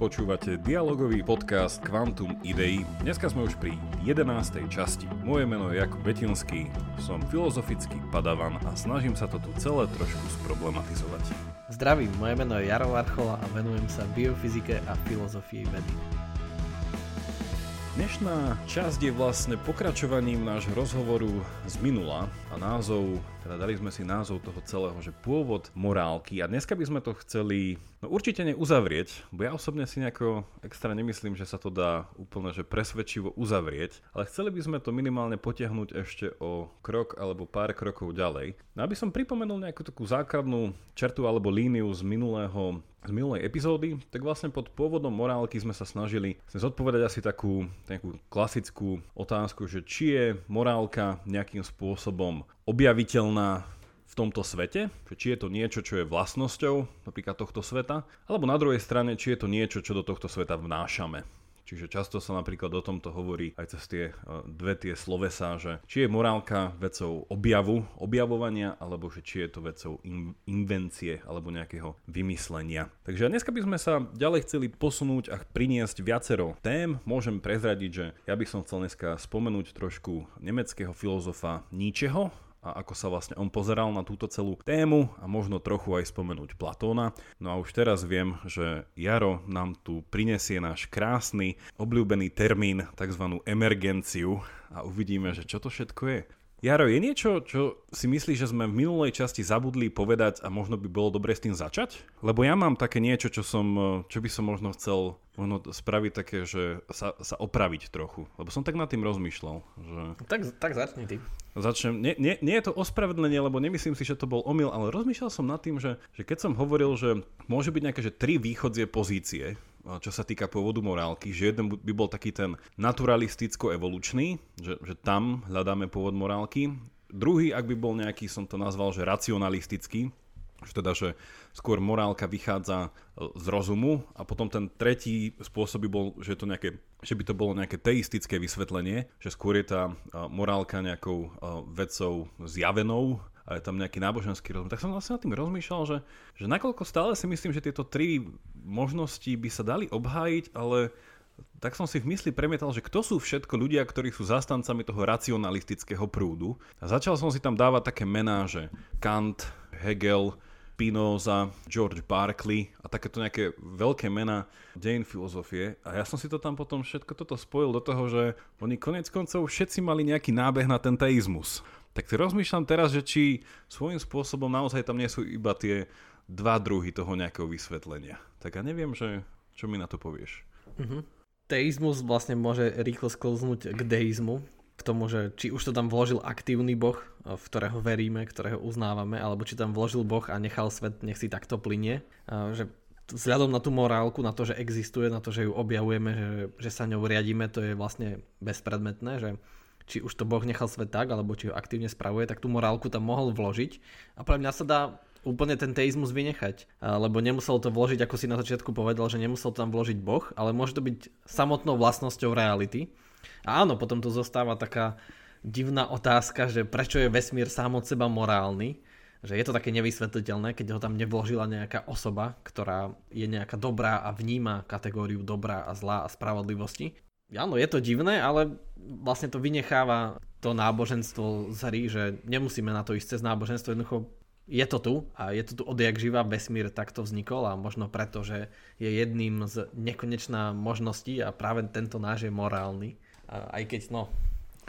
Počúvate dialogový podcast Quantum Idei. Dneska sme už pri 11. časti. Moje meno je Jakub Betinský, som filozofický padavan a snažím sa to tu celé trošku sproblematizovať. Zdravím, moje meno je Jaro Varchola a venujem sa biofyzike a filozofii vedy. Dnešná časť je vlastne pokračovaním nášho rozhovoru z minula a názov, teda dali sme si názov toho celého, že pôvod morálky a dneska by sme to chceli no určite neuzavrieť, bo ja osobne si nejako extra nemyslím, že sa to dá úplne že presvedčivo uzavrieť, ale chceli by sme to minimálne potiahnuť ešte o krok alebo pár krokov ďalej. No aby som pripomenul nejakú takú základnú čertu alebo líniu z minulého z minulej epizódy, tak vlastne pod pôvodom morálky sme sa snažili zodpovedať asi takú, takú klasickú otázku, že či je morálka nejakým spôsobom objaviteľná v tomto svete, či je to niečo, čo je vlastnosťou napríklad tohto sveta, alebo na druhej strane, či je to niečo, čo do tohto sveta vnášame. Čiže často sa napríklad o tomto hovorí aj cez tie e, dve tie slovesá, že či je morálka vecou objavu, objavovania, alebo že či je to vecou in, invencie alebo nejakého vymyslenia. Takže dneska by sme sa ďalej chceli posunúť a priniesť viacero tém. Môžem prezradiť, že ja by som chcel dneska spomenúť trošku nemeckého filozofa Nietzscheho, a ako sa vlastne on pozeral na túto celú tému a možno trochu aj spomenúť Platóna. No a už teraz viem, že Jaro nám tu prinesie náš krásny, obľúbený termín, tzv. emergenciu a uvidíme, že čo to všetko je. Jaro, je niečo, čo si myslíš, že sme v minulej časti zabudli povedať a možno by bolo dobre s tým začať? Lebo ja mám také niečo, čo, som, čo by som možno chcel možno spraviť také, že sa, sa opraviť trochu. Lebo som tak nad tým rozmýšľal. Že... Tak, tak začni ty. Začnem. Nie, nie, nie je to ospravedlnenie, lebo nemyslím si, že to bol omyl, ale rozmýšľal som nad tým, že, že keď som hovoril, že môže byť nejaké že tri východzie pozície, čo sa týka pôvodu morálky, že jeden by bol taký ten naturalisticko-evolučný, že, že tam hľadáme pôvod morálky. Druhý, ak by bol nejaký, som to nazval, že racionalistický, že teda, že skôr morálka vychádza e, z rozumu a potom ten tretí spôsob by bol, že, to nejaké, že by to bolo nejaké teistické vysvetlenie, že skôr je tá e, morálka nejakou e, vecou zjavenou a je tam nejaký náboženský rozum. Tak som vlastne nad tým rozmýšľal, že, že nakoľko stále si myslím, že tieto tri možnosti by sa dali obhájiť, ale tak som si v mysli premietal, že kto sú všetko ľudia, ktorí sú zastancami toho racionalistického prúdu. A začal som si tam dávať také mená, že Kant, Hegel, Spinoza, George Barkley a takéto nejaké veľké mená dejin filozofie. A ja som si to tam potom všetko toto spojil do toho, že oni konec koncov všetci mali nejaký nábeh na ten teizmus. Tak si rozmýšľam teraz, že či svojím spôsobom naozaj tam nie sú iba tie dva druhy toho nejakého vysvetlenia. Tak ja neviem, že čo mi na to povieš. Uh-huh. Teizmus vlastne môže rýchlo sklznúť k deizmu, k tomu, že či už to tam vložil aktívny boh, v ktorého veríme, ktorého uznávame, alebo či tam vložil boh a nechal svet, nech si takto plinie. Že vzhľadom na tú morálku, na to, že existuje, na to, že ju objavujeme, že, že sa ňou riadíme, to je vlastne bezpredmetné, že či už to Boh nechal svet tak, alebo či ho aktívne spravuje, tak tú morálku tam mohol vložiť. A pre mňa sa dá úplne ten teizmus vynechať, lebo nemusel to vložiť, ako si na začiatku povedal, že nemusel tam vložiť Boh, ale môže to byť samotnou vlastnosťou reality a áno, potom tu zostáva taká divná otázka, že prečo je vesmír sám od seba morálny, že je to také nevysvetliteľné, keď ho tam nevložila nejaká osoba, ktorá je nejaká dobrá a vníma kategóriu dobrá a zlá a spravodlivosti. Áno, je to divné, ale vlastne to vynecháva to náboženstvo z hry, že nemusíme na to ísť cez náboženstvo, jednoducho je to tu a je to tu odjak živá vesmír takto vznikol a možno preto, že je jedným z nekonečná možností a práve tento náš je morálny aj keď no,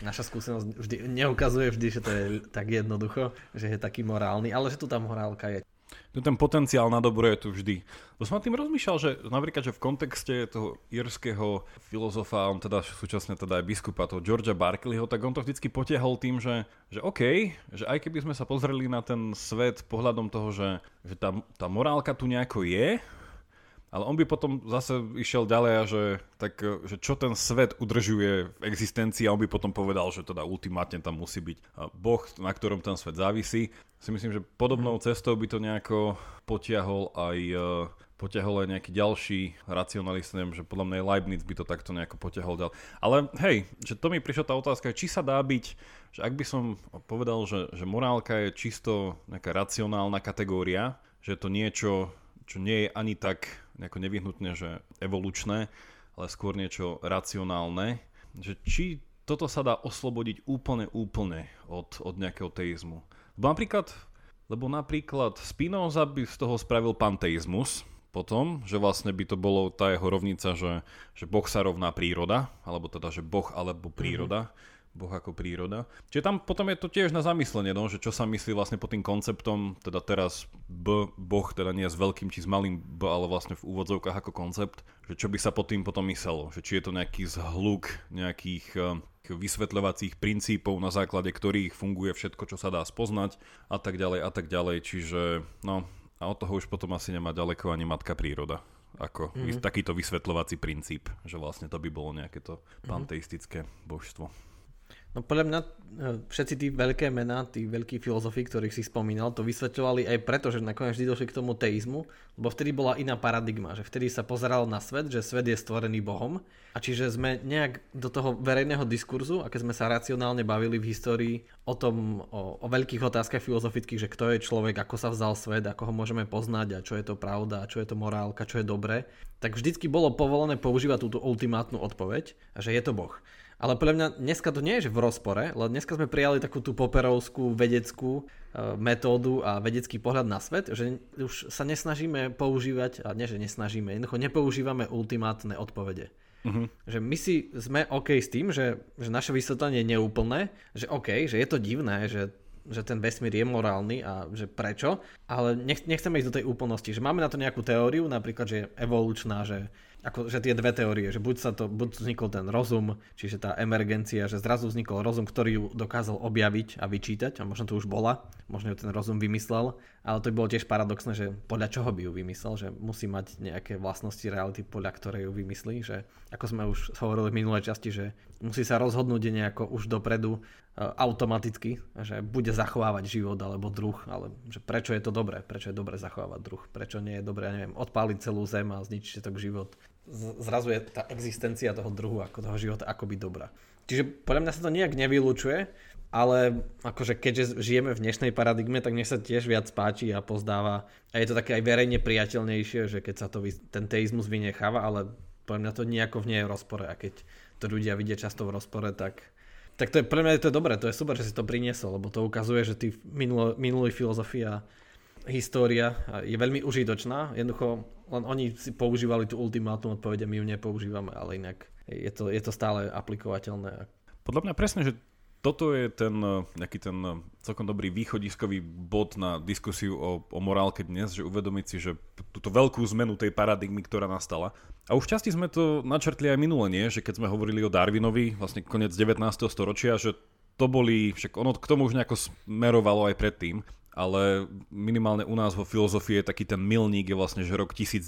naša skúsenosť vždy, neukazuje vždy, že to je tak jednoducho, že je taký morálny, ale že tu tá morálka je. Ten potenciál na dobro je tu vždy. Bo som tým rozmýšľal, že napríklad, že v kontexte toho írskeho filozofa, on teda súčasne teda aj biskupa, toho Georgia Barkleyho, tak on to vždycky potiahol tým, že, že OK, že aj keby sme sa pozreli na ten svet pohľadom toho, že, že tá, tá morálka tu nejako je, ale on by potom zase išiel ďalej a že, tak, že čo ten svet udržuje v existencii a on by potom povedal, že teda ultimátne tam musí byť Boh, na ktorom ten svet závisí. Si myslím, že podobnou mhm. cestou by to nejako potiahol aj potiahol aj nejaký ďalší racionalist, neviem, že podľa mňa Leibniz by to takto nejako potiahol ďalej. Ale hej, že to mi prišla tá otázka, či sa dá byť, že ak by som povedal, že, že morálka je čisto nejaká racionálna kategória, že to niečo, čo nie je ani tak nejako nevyhnutne, že evolučné, ale skôr niečo racionálne, že či toto sa dá oslobodiť úplne, úplne od, od nejakého teizmu. Lebo napríklad, lebo napríklad Spinoza by z toho spravil panteizmus, potom, že vlastne by to bolo tá jeho rovnica, že, že Boh sa rovná príroda, alebo teda, že Boh alebo príroda, mm-hmm. Boh ako príroda. Čiže tam potom je to tiež na zamyslenie, no, že čo sa myslí vlastne pod tým konceptom, teda teraz B, Boh, teda nie s veľkým či s malým B, ale vlastne v úvodzovkách ako koncept, že čo by sa pod tým potom myslelo, že či je to nejaký zhluk nejakých eh, vysvetľovacích princípov, na základe ktorých funguje všetko, čo sa dá spoznať a tak ďalej a tak ďalej. Čiže no, a od toho už potom asi nemá ďaleko ani matka príroda. Ako mm-hmm. takýto vysvetľovací princíp, že vlastne to by bolo nejaké to panteistické božstvo. No podľa mňa e, všetci tí veľké mená, tí veľkí filozofi, ktorých si spomínal, to vysvetľovali aj preto, že nakoniec vždy došli k tomu teizmu, lebo vtedy bola iná paradigma, že vtedy sa pozeral na svet, že svet je stvorený Bohom a čiže sme nejak do toho verejného diskurzu, a keď sme sa racionálne bavili v histórii o tom, o, o veľkých otázkach filozofických, že kto je človek, ako sa vzal svet, ako ho môžeme poznať a čo je to pravda, a čo je to morálka, čo je dobré, tak vždycky bolo povolené používať túto ultimátnu odpoveď, že je to Boh. Ale podľa mňa dneska to nie je že v rozpore, lebo dneska sme prijali takú tú poperovskú vedeckú e, metódu a vedecký pohľad na svet, že už sa nesnažíme používať, a nie že nesnažíme, jednoducho nepoužívame ultimátne odpovede. Uh-huh. Že my si sme OK s tým, že, že naše vysvetlenie je neúplné, že OK, že je to divné, že že ten vesmír je morálny a že prečo, ale nech, nechceme ísť do tej úplnosti, že máme na to nejakú teóriu, napríklad, že je evolučná, že ako, že tie dve teórie, že buď sa to, buď vznikol ten rozum, čiže tá emergencia, že zrazu vznikol rozum, ktorý ju dokázal objaviť a vyčítať, a možno to už bola, možno ju ten rozum vymyslel, ale to by bolo tiež paradoxné, že podľa čoho by ju vymyslel, že musí mať nejaké vlastnosti reality, podľa ktorej ju vymyslí, že ako sme už hovorili v minulej časti, že musí sa rozhodnúť nejako už dopredu e, automaticky, že bude zachovávať život alebo druh, ale že prečo je to dobré, prečo je dobré zachovávať druh, prečo nie je dobré, ja neviem, odpáliť celú zem a zničiť tak život zrazu je tá existencia toho druhu ako toho života akoby dobrá. Čiže podľa mňa sa to nejak nevylučuje, ale akože keďže žijeme v dnešnej paradigme, tak mne sa tiež viac páči a pozdáva. A je to také aj verejne priateľnejšie, že keď sa to, ten teizmus vynecháva, ale podľa mňa to nejako v nie je v rozpore. A keď to ľudia vidia často v rozpore, tak, tak to je, pre mňa to je dobré, to je super, že si to priniesol, lebo to ukazuje, že ty minulý filozofia história je veľmi užitočná. Jednoducho len oni si používali tú ultimátnu odpoveď a my ju nepoužívame, ale inak je to, je to stále aplikovateľné. Podľa mňa presne, že toto je ten nejaký ten celkom dobrý východiskový bod na diskusiu o, o morálke dnes, že uvedomiť si, že túto veľkú zmenu tej paradigmy, ktorá nastala. A už časti sme to načrtli aj minule, nie? že keď sme hovorili o Darwinovi, vlastne koniec 19. storočia, že to boli, však ono k tomu už nejako smerovalo aj predtým, ale minimálne u nás vo filozofii je taký ten milník je vlastne že rok 1900,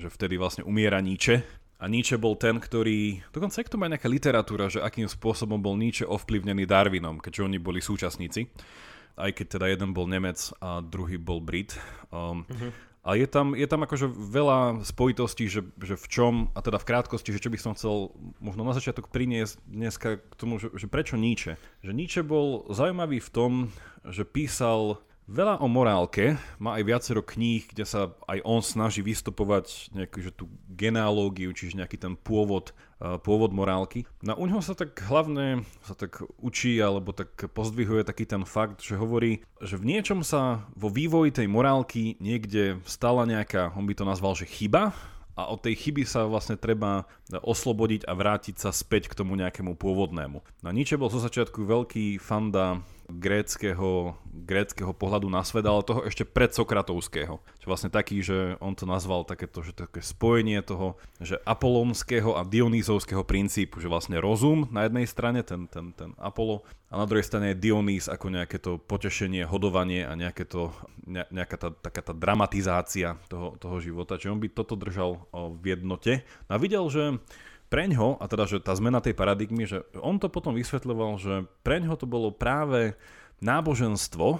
že vtedy vlastne umiera Nietzsche a Nietzsche bol ten, ktorý, dokonca ak to má nejaká literatúra, že akým spôsobom bol Nietzsche ovplyvnený Darwinom, keďže oni boli súčasníci, aj keď teda jeden bol Nemec a druhý bol Brit. Um, uh-huh. A je tam, je tam akože veľa spojitostí, že, že v čom, a teda v krátkosti, že čo by som chcel možno na začiatok priniesť dneska k tomu, že, že prečo Nietzsche. Že Nietzsche bol zaujímavý v tom, že písal Veľa o morálke, má aj viacero kníh, kde sa aj on snaží vystupovať nejakú že tú genealógiu, čiže nejaký ten pôvod, pôvod morálky. No u neho sa tak hlavne sa tak učí, alebo tak pozdvihuje taký ten fakt, že hovorí, že v niečom sa vo vývoji tej morálky niekde stala nejaká, on by to nazval, že chyba, a od tej chyby sa vlastne treba oslobodiť a vrátiť sa späť k tomu nejakému pôvodnému. No Nietzsche bol zo začiatku veľký fanda gréckého, gréckého pohľadu na svet, ale toho ešte predsokratovského. Čo vlastne taký, že on to nazval takéto, že také spojenie toho, že apolónskeho a dionýzovského princípu, že vlastne rozum na jednej strane, ten, ten, ten Apollo, a na druhej strane je Dionýz ako nejaké to potešenie, hodovanie a nejaké to, ne, nejaká tá, taká tá dramatizácia toho, toho života. Čiže on by toto držal v jednote. No a videl, že preňho, a teda, že tá zmena tej paradigmy, že on to potom vysvetľoval, že preňho to bolo práve náboženstvo,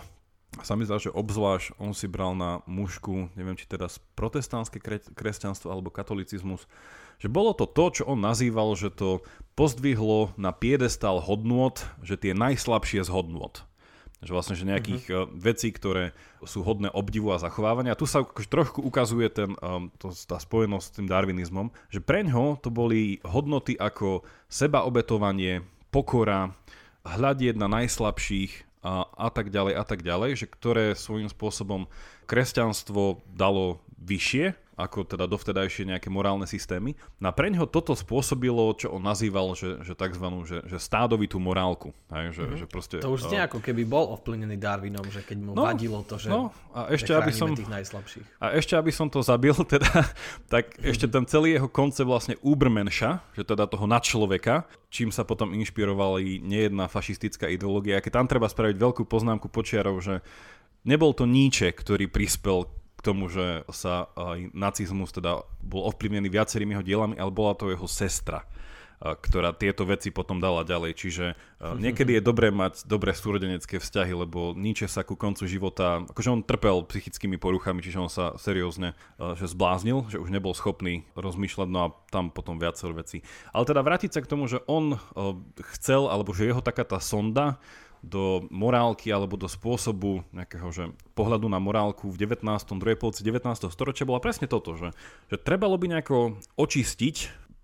a sa mi zdá, že obzvlášť on si bral na mužku, neviem či teda protestantské kresťanstvo alebo katolicizmus, že bolo to to, čo on nazýval, že to pozdvihlo na piedestal hodnôt, že tie najslabšie z hodnôt. Že vlastne, že nejakých uh-huh. vecí, ktoré sú hodné obdivu a zachovávania. A tu sa trošku ukazuje ten, um, to, tá spojenosť s tým darwinizmom, že preňho to boli hodnoty ako sebaobetovanie, pokora, hľadieť na najslabších a, a tak ďalej a tak ďalej, že ktoré svojím spôsobom kresťanstvo dalo vyššie ako teda dovtedajšie nejaké morálne systémy. Na preňho toto spôsobilo, čo on nazýval, že, že tzv. Že, že stádovitú morálku. Hej, že, mm-hmm. že proste, to už znie uh, ako keby bol ovplyvnený Darwinom, že keď mu no, vadilo to, že, no, a ešte, aby som, tých najslabších. A ešte aby som to zabil, teda, tak mm-hmm. ešte ten celý jeho koncept vlastne Ubermenša, že teda toho nadčloveka, čím sa potom inšpirovali nejedná fašistická ideológia. Keď tam treba spraviť veľkú poznámku počiarov, že nebol to Nietzsche, ktorý prispel tomu, že sa aj nacizmus teda bol ovplyvnený viacerými jeho dielami, ale bola to jeho sestra ktorá tieto veci potom dala ďalej. Čiže niekedy je dobré mať dobré súrodenecké vzťahy, lebo Nietzsche sa ku koncu života, akože on trpel psychickými poruchami, čiže on sa seriózne že zbláznil, že už nebol schopný rozmýšľať, no a tam potom viacero vecí. Ale teda vrátiť sa k tomu, že on chcel, alebo že jeho taká tá sonda do morálky alebo do spôsobu nejakého že pohľadu na morálku v 19. druhej polovici 19. storočia bola presne toto, že, že trebalo by nejako očistiť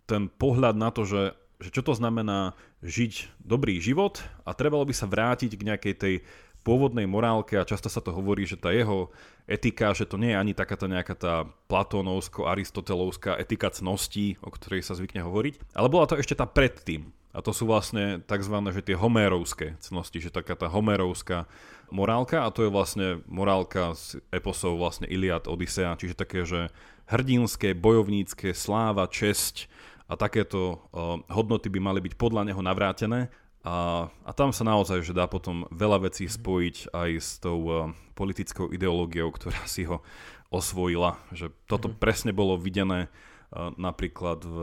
ten pohľad na to, že, že čo to znamená žiť dobrý život a trebalo by sa vrátiť k nejakej tej pôvodnej morálke a často sa to hovorí, že tá jeho etika, že to nie je ani taká tá nejaká tá platónovsko-aristotelovská etika cností, o ktorej sa zvykne hovoriť, ale bola to ešte tá predtým. A to sú vlastne tzv. Že tie homérovské cnosti, že taká tá homérovská morálka a to je vlastne morálka z eposov vlastne Iliad, Odisea, čiže také, že hrdinské, bojovnícke, sláva, česť a takéto uh, hodnoty by mali byť podľa neho navrátené a, a tam sa naozaj že dá potom veľa vecí spojiť aj s tou uh, politickou ideológiou, ktorá si ho osvojila, že toto mm-hmm. presne bolo videné napríklad v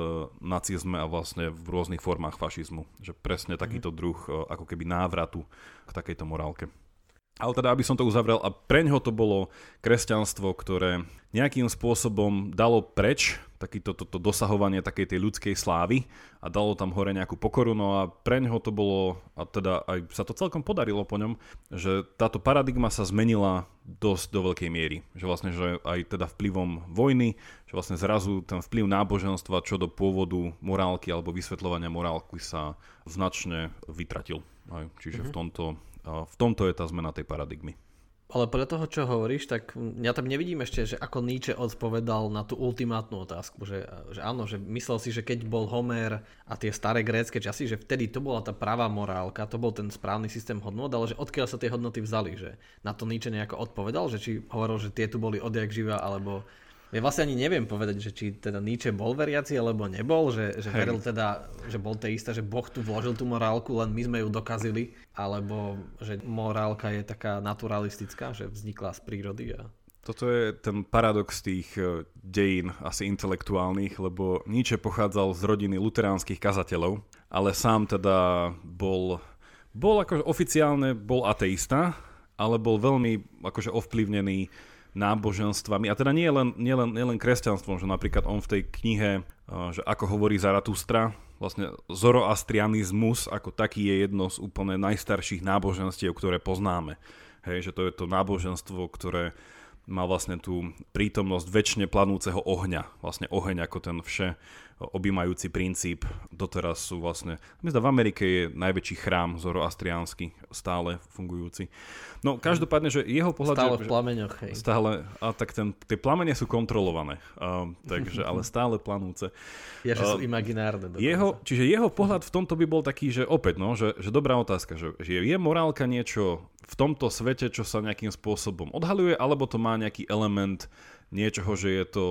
nacizme a vlastne v rôznych formách fašizmu. Že presne takýto mhm. druh ako keby návratu k takejto morálke. Ale teda, aby som to uzavrel, a preňho to bolo kresťanstvo, ktoré nejakým spôsobom dalo preč takýto to, to dosahovanie takej tej ľudskej slávy a dalo tam hore nejakú pokoru, no a preňho to bolo, a teda aj sa to celkom podarilo po ňom, že táto paradigma sa zmenila dosť do veľkej miery. Že vlastne, že aj teda vplyvom vojny, že vlastne zrazu ten vplyv náboženstva čo do pôvodu morálky alebo vysvetľovania morálky sa značne vytratil. Aj, čiže mm-hmm. v tomto v tomto je tá zmena tej paradigmy. Ale podľa toho, čo hovoríš, tak ja tam nevidím ešte, že ako Nietzsche odpovedal na tú ultimátnu otázku, že, že áno, že myslel si, že keď bol Homer a tie staré grécké časy, že vtedy to bola tá pravá morálka, to bol ten správny systém hodnot, ale že odkiaľ sa tie hodnoty vzali, že na to Nietzsche nejako odpovedal, že či hovoril, že tie tu boli odjak živa, alebo ja vlastne ani neviem povedať, že či teda Nietzsche bol veriaci alebo nebol, že, že veril teda, že bol teista, že Boh tu vložil tú morálku, len my sme ju dokazili, alebo že morálka je taká naturalistická, že vznikla z prírody. A... Toto je ten paradox tých e, dejín asi intelektuálnych, lebo Nietzsche pochádzal z rodiny luteránskych kazateľov, ale sám teda bol, bol akože oficiálne bol ateista, ale bol veľmi akože ovplyvnený náboženstvami, a teda nie len, nie len, nie len kresťanstvom, že napríklad on v tej knihe, že ako hovorí Zaratustra, vlastne zoroastrianizmus ako taký je jedno z úplne najstarších náboženstiev, ktoré poznáme. Hej, že to je to náboženstvo, ktoré má vlastne tú prítomnosť väčšine planúceho ohňa. Vlastne oheň ako ten vše objímajúci princíp. Doteraz sú vlastne, myslím, v Amerike je najväčší chrám zoroastriánsky, stále fungujúci. No každopádne, že jeho pohľad... Stále v plameňoch, hej. Stále, a tak ten, tie plamene sú kontrolované, uh, takže, ale stále planúce. Ja, že uh, sú imaginárne. Dokonca. Jeho, čiže jeho pohľad v tomto by bol taký, že opäť, no, že, že dobrá otázka, že, že je morálka niečo v tomto svete, čo sa nejakým spôsobom odhaluje, alebo to má nejaký element niečoho, že je to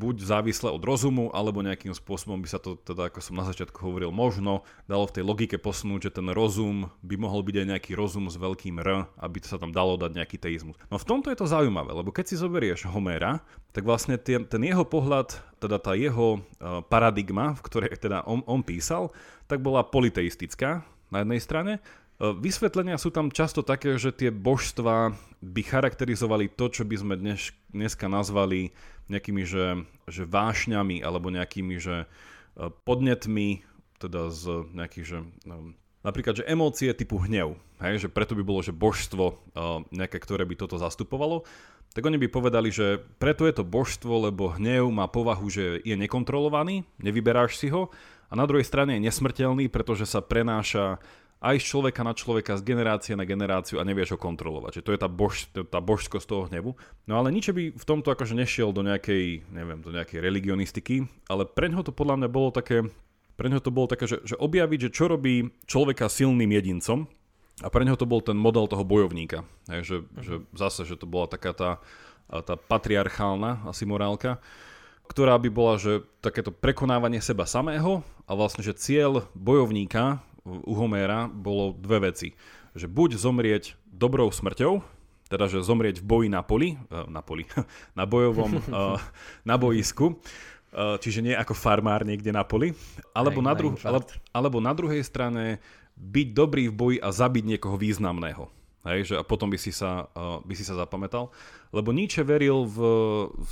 buď závislé od rozumu, alebo nejakým spôsobom by sa to, teda ako som na začiatku hovoril, možno dalo v tej logike posunúť, že ten rozum by mohol byť aj nejaký rozum s veľkým R, aby sa tam dalo dať nejaký teizmus. No v tomto je to zaujímavé, lebo keď si zoberieš Homéra, tak vlastne ten, ten jeho pohľad, teda tá jeho uh, paradigma, v ktorej teda on, on písal, tak bola politeistická na jednej strane E, vysvetlenia sú tam často také, že tie božstva by charakterizovali to, čo by sme dnes, dneska nazvali nejakými, že, že vášňami alebo nejakými, že e, podnetmi, teda z nejakých, že e, napríklad, že emócie typu hnev, hej, že preto by bolo, že božstvo uh, nejaké, ktoré by toto zastupovalo, tak oni by povedali, že preto je to božstvo, lebo hnev má povahu, že je nekontrolovaný, nevyberáš si ho a na druhej strane je nesmrteľný, pretože sa prenáša aj z človeka na človeka, z generácie na generáciu a nevieš ho kontrolovať. Že to je tá, bož, tá božskosť toho hnevu. No ale nič by v tomto akože nešiel do nejakej, neviem, do nejakej religionistiky, ale pre ňoho to podľa mňa bolo také, pre ňoho to bolo také, že, že objaviť, že čo robí človeka silným jedincom, a pre neho to bol ten model toho bojovníka. Hej, že, uh-huh. že zase, že to bola taká tá, tá patriarchálna asi morálka, ktorá by bola, že takéto prekonávanie seba samého a vlastne, že cieľ bojovníka u Homéra bolo dve veci. Že buď zomrieť dobrou smrťou, teda že zomrieť v boji na poli, eh, na poli, na bojovom, eh, na boisku, eh, čiže nie ako farmár niekde na poli, alebo, na, druh- alebo, na druhej strane byť dobrý v boji a zabiť niekoho významného. Hej, že a potom by si, sa, by si sa zapamätal. Lebo Nietzsche veril v, v,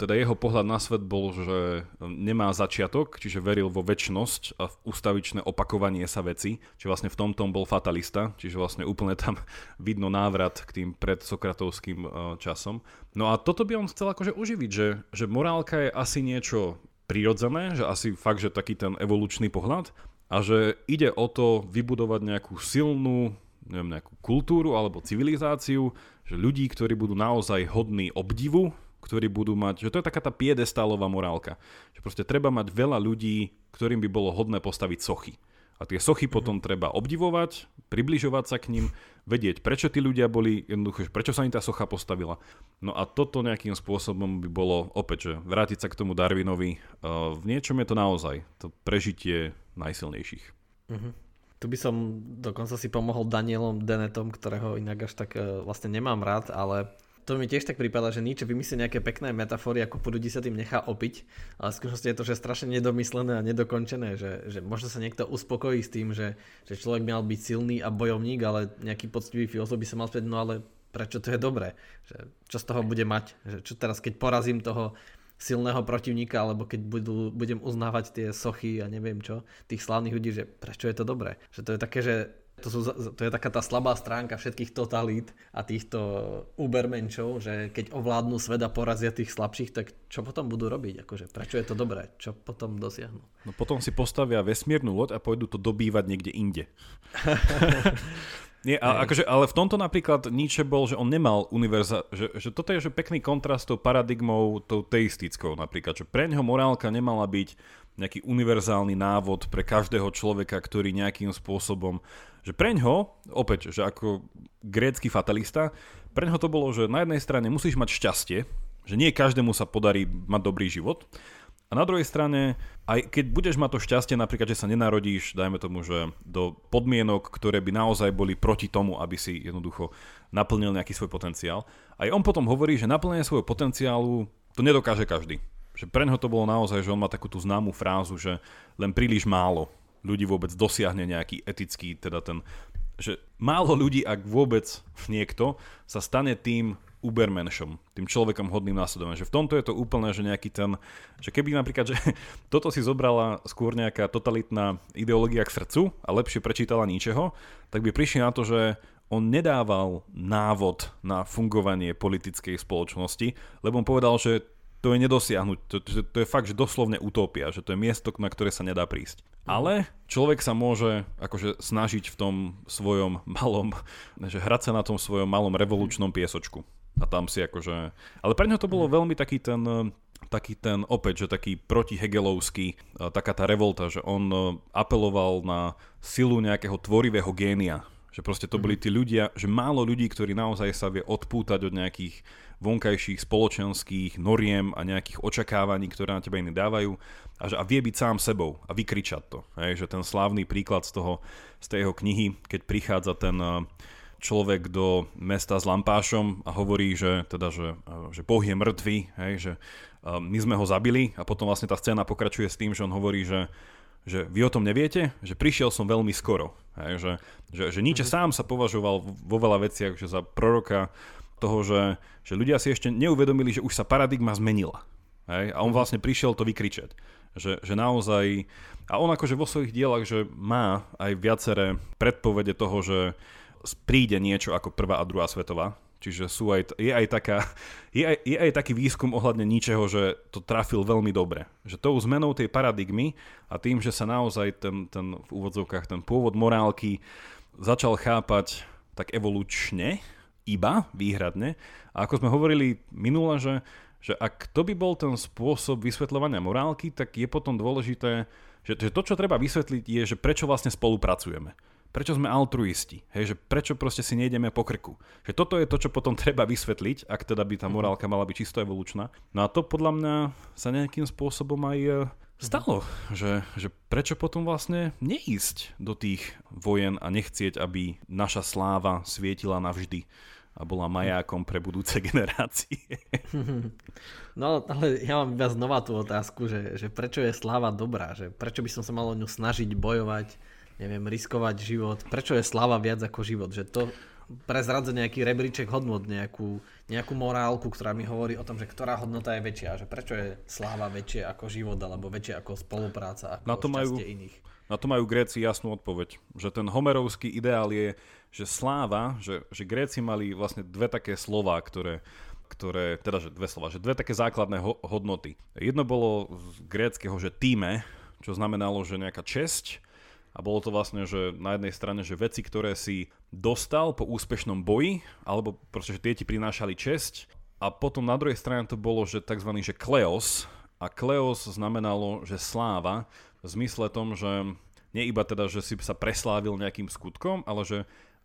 teda jeho pohľad na svet bol, že nemá začiatok, čiže veril vo väčšnosť a v ustavičné opakovanie sa veci, čiže vlastne v tomto bol fatalista, čiže vlastne úplne tam vidno návrat k tým predsokratovským uh, časom. No a toto by on chcel akože uživiť, že, že morálka je asi niečo prirodzené, že asi fakt, že taký ten evolučný pohľad, a že ide o to vybudovať nejakú silnú neviem, nejakú kultúru alebo civilizáciu, že ľudí, ktorí budú naozaj hodní obdivu, ktorí budú mať, že to je taká tá piedestálová morálka, že proste treba mať veľa ľudí, ktorým by bolo hodné postaviť sochy. A tie sochy mm-hmm. potom treba obdivovať, približovať sa k ním, vedieť, prečo tí ľudia boli, jednoducho, prečo sa im tá socha postavila. No a toto nejakým spôsobom by bolo opäť, že vrátiť sa k tomu Darwinovi. Uh, v niečom je to naozaj to prežitie najsilnejších. Mm-hmm. Tu by som dokonca si pomohol Danielom Denetom, ktorého inak až tak uh, vlastne nemám rád, ale to mi tiež tak prípada, že Nietzsche vymyslí nejaké pekné metafory, ako po ľudí sa tým nechá opiť, ale v skutočnosti je to že strašne nedomyslené a nedokončené, že, že možno sa niekto uspokojí s tým, že, že človek mal byť silný a bojovník, ale nejaký poctivý filozof by sa mal spieť, no ale prečo to je dobré? Že, čo z toho bude mať? Že čo teraz, keď porazím toho silného protivníka, alebo keď budú, budem uznávať tie sochy a neviem čo, tých slávnych ľudí, že prečo je to dobré? Že to je také, že to, sú, to je taká tá slabá stránka všetkých totalít a týchto ubermenčov, že keď ovládnu svet a porazia tých slabších, tak čo potom budú robiť? Akože, prečo je to dobré? Čo potom dosiahnu? No potom si postavia vesmírnu loď a pôjdu to dobývať niekde inde. Nie, a, akože, ale v tomto napríklad Nietzsche bol, že on nemal univerza, že, že toto je že pekný kontrast tou paradigmou, tou teistickou napríklad, že pre neho morálka nemala byť nejaký univerzálny návod pre každého človeka, ktorý nejakým spôsobom že preňho, opäť, že ako grécky fatalista, preňho to bolo, že na jednej strane musíš mať šťastie, že nie každému sa podarí mať dobrý život, a na druhej strane, aj keď budeš mať to šťastie, napríklad, že sa nenarodíš, dajme tomu, že do podmienok, ktoré by naozaj boli proti tomu, aby si jednoducho naplnil nejaký svoj potenciál, aj on potom hovorí, že naplnenie svojho potenciálu to nedokáže každý. Že pre neho to bolo naozaj, že on má takú tú známú frázu, že len príliš málo ľudí vôbec dosiahne nejaký etický, teda ten, že málo ľudí, ak vôbec niekto, sa stane tým ubermenšom, tým človekom hodným následovania. Že v tomto je to úplne, že nejaký ten, že keby napríklad, že toto si zobrala skôr nejaká totalitná ideológia k srdcu a lepšie prečítala ničeho, tak by prišli na to, že on nedával návod na fungovanie politickej spoločnosti, lebo on povedal, že to je nedosiahnuť. To, to, to je fakt, že doslovne utopia, že to je miesto, na ktoré sa nedá prísť. Ale človek sa môže akože snažiť v tom svojom malom, že hrať sa na tom svojom malom revolučnom piesočku. A tam si akože... Ale pre ňo to bolo veľmi taký ten taký ten opäť, že taký protihegelovský, taká tá revolta, že on apeloval na silu nejakého tvorivého génia. Že proste to boli mhm. tí ľudia, že málo ľudí, ktorí naozaj sa vie odpútať od nejakých vonkajších spoločenských noriem a nejakých očakávaní, ktoré na teba iní dávajú a, že, a vie byť sám sebou a vykričať to. Hej, že ten slávny príklad z, toho, z tej jeho knihy, keď prichádza ten eh, človek do mesta s lampášom a hovorí, že, teda, že, eh, že Boh je mŕtvý, hej, že eh, my sme ho zabili a potom vlastne tá scéna pokračuje s tým, že on hovorí, že že vy o tom neviete, že prišiel som veľmi skoro. Hej, že, že, že Nietzsche mm-hmm. sám sa považoval vo veľa veciach že za proroka toho, že, že ľudia si ešte neuvedomili, že už sa paradigma zmenila. Hej? A on vlastne prišiel to vykričať. Že, že naozaj... A on akože vo svojich dielach, že má aj viaceré predpovede toho, že príde niečo ako prvá a druhá svetová, Čiže sú aj, je, aj taká, je, aj, je aj taký výskum ohľadne ničeho, že to trafil veľmi dobre. Že tou zmenou tej paradigmy a tým, že sa naozaj ten, ten v úvodzovkách ten pôvod morálky začal chápať tak evolučne, iba výhradne. A ako sme hovorili minule, že, že ak to by bol ten spôsob vysvetľovania morálky, tak je potom dôležité, že, že to, čo treba vysvetliť, je, že prečo vlastne spolupracujeme prečo sme altruisti, hej, že prečo proste si nejdeme po krku. Že toto je to, čo potom treba vysvetliť, ak teda by tá mhm. morálka mala byť čisto evolučná. No a to podľa mňa sa nejakým spôsobom aj e, stalo, že, že prečo potom vlastne neísť do tých vojen a nechcieť, aby naša sláva svietila navždy a bola majákom pre budúce generácie. No ale ja mám iba znova tú otázku, že, že prečo je sláva dobrá, že prečo by som sa mal o ňu snažiť bojovať, neviem, riskovať život. Prečo je sláva viac ako život? Že to prezradza nejaký rebríček hodnot, nejakú, nejakú morálku, ktorá mi hovorí o tom, že ktorá hodnota je väčšia, že prečo je sláva väčšia ako život, alebo väčšia ako spolupráca, ako na to majú, iných. Na to majú Gréci jasnú odpoveď, že ten homerovský ideál je, že sláva, že, že Gréci mali vlastne dve také slova, ktoré ktoré, teda že dve slova, že dve také základné ho, hodnoty. Jedno bolo z gréckého, že týme, čo znamenalo, že nejaká česť a bolo to vlastne, že na jednej strane, že veci, ktoré si dostal po úspešnom boji, alebo proste, že tie ti prinášali česť. A potom na druhej strane to bolo, že tzv. že kleos. A kleos znamenalo, že sláva, v zmysle tom, že nie iba teda, že si sa preslávil nejakým skutkom, ale že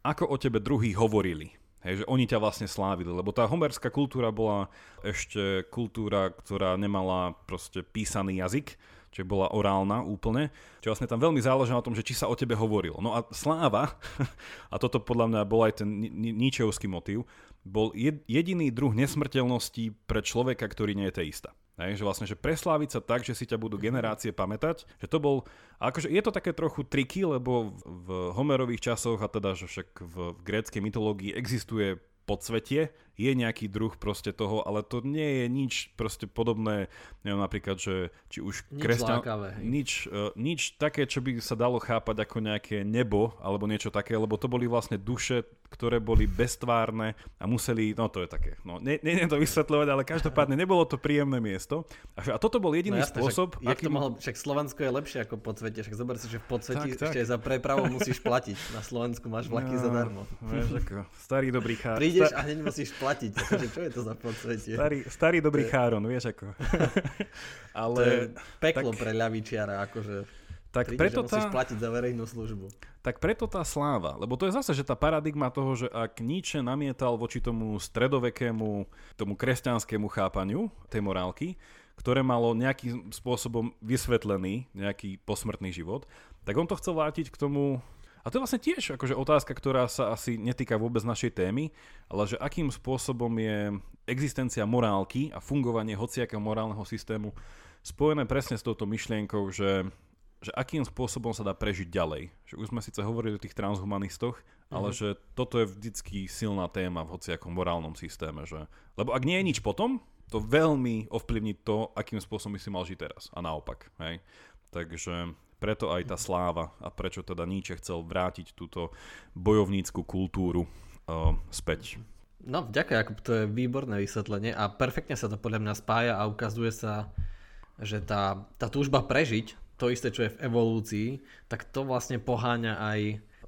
ako o tebe druhí hovorili. Hej, že oni ťa vlastne slávili, lebo tá homerská kultúra bola ešte kultúra, ktorá nemala proste písaný jazyk, čiže bola orálna úplne, čiže vlastne tam veľmi záležalo na tom, že či sa o tebe hovorilo. No a sláva, a toto podľa mňa bol aj ten ničevský motív, bol jediný druh nesmrteľnosti pre človeka, ktorý nie je teista. Hej, že vlastne, že presláviť sa tak, že si ťa budú generácie pamätať, že to bol, akože je to také trochu triky, lebo v Homerových časoch a teda, že však v, v gréckej mytológii existuje podsvetie, je nejaký druh proste toho, ale to nie je nič proste podobné, neviem napríklad, že či už nič kresťan... Lákavé, nič, uh, nič také, čo by sa dalo chápať ako nejaké nebo, alebo niečo také, lebo to boli vlastne duše, ktoré boli bestvárne a museli, no to je také, no ne, ne, to vysvetľovať, ale každopádne nebolo to príjemné miesto. A, a toto bol jediný no jasne, spôsob. Však, aký... to mohol, však Slovensko je lepšie ako podsvete, však zober si, že v podsveti tak, tak. ešte za prepravu musíš platiť. Na Slovensku máš vlaky no, zadarmo. Vieš, ako, starý dobrý chár. Prídeš a hneď musíš platiť. Takže čo je to za podsvetie? Starý, starý dobrý je... cháron, vieš ako. Ale... To je peklo tak... pre ľavičiara, akože. Tak Príde, preto tá... platiť za verejnú službu. Tak preto tá sláva, lebo to je zase, že tá paradigma toho, že ak Nietzsche namietal voči tomu stredovekému, tomu kresťanskému chápaniu tej morálky, ktoré malo nejakým spôsobom vysvetlený nejaký posmrtný život, tak on to chcel vrátiť k tomu a to je vlastne tiež akože otázka, ktorá sa asi netýka vôbec našej témy, ale že akým spôsobom je existencia morálky a fungovanie hociakého morálneho systému spojené presne s touto myšlienkou, že, že akým spôsobom sa dá prežiť ďalej. Že už sme síce hovorili o tých transhumanistoch, ale mhm. že toto je vždycky silná téma v hociakom morálnom systéme. Že, lebo ak nie je nič potom, to veľmi ovplyvní to, akým spôsobom by si mal žiť teraz. A naopak. Hej? Takže preto aj tá sláva a prečo teda Nietzsche chcel vrátiť túto bojovnícku kultúru uh, späť. No, ďakujem, to je výborné vysvetlenie a perfektne sa to podľa mňa spája a ukazuje sa, že tá, tá túžba prežiť, to isté, čo je v evolúcii, tak to vlastne poháňa aj,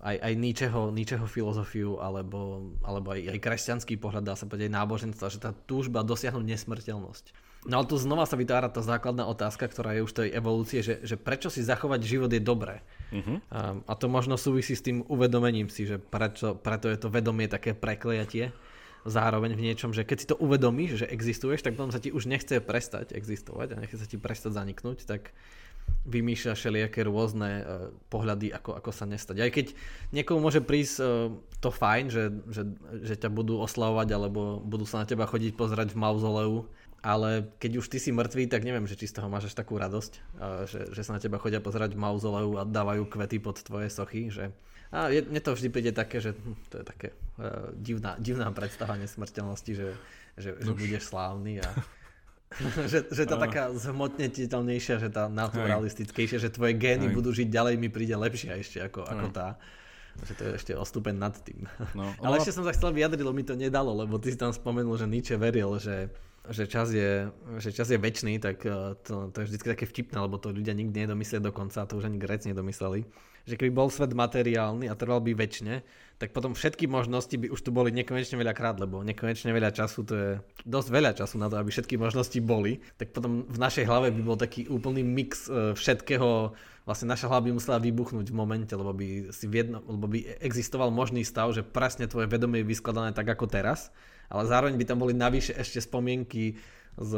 aj, aj ničeho, ničeho filozofiu alebo, alebo aj, aj kresťanský pohľad, dá sa povedať, aj náboženstva, že tá túžba dosiahnuť nesmrteľnosť No ale tu znova sa vytvára tá základná otázka, ktorá je už tej evolúcie, že, že prečo si zachovať život je dobré. Uh-huh. A, a to možno súvisí s tým uvedomením si, že prečo, preto je to vedomie také prekliatie zároveň v niečom, že keď si to uvedomíš, že existuješ, tak potom sa ti už nechce prestať existovať a nechce sa ti prestať zaniknúť, tak vymýšľa všelijaké rôzne uh, pohľady, ako, ako sa nestať. Aj keď niekomu môže prísť uh, to fajn, že, že, že ťa budú oslavovať alebo budú sa na teba chodiť pozerať v mauzoleu ale keď už ty si mŕtvý, tak neviem, že či z toho máš až takú radosť, že, že sa na teba chodia pozerať v mauzoleu a dávajú kvety pod tvoje sochy, že a je, mne to vždy príde také, že hm, to je také uh, divná, divná predstava nesmrteľnosti, že, že, že budeš slávny a že, že tá taká zhmotnetiteľnejšia, že tá naturalistickejšia, že tvoje gény Hej. budú žiť ďalej, mi príde lepšia ešte ako, ako tá. Že to je ešte o stupeň nad tým. No, Ale ešte som sa chcel vyjadriť, lebo mi to nedalo, lebo ty si tam spomenul, že Nietzsche veril, že, že, čas je, že čas je väčší, tak eh, to, to je vždy také vtipné, lebo to ľudia nikdy nedomyslia dokonca, a to už ani Gréci nedomysleli. Že keby bol svet materiálny a trval by väčšine, tak potom všetky možnosti by už tu boli nekonečne veľa krát, lebo nekonečne veľa času, to je dosť veľa času na to, aby všetky možnosti boli. Tak potom v našej hlave by bol taký úplný mix eh, všetkého vlastne naša hlava by musela vybuchnúť v momente, lebo by, si viedno, lebo by existoval možný stav, že presne tvoje vedomie je vyskladané tak ako teraz, ale zároveň by tam boli navyše ešte spomienky z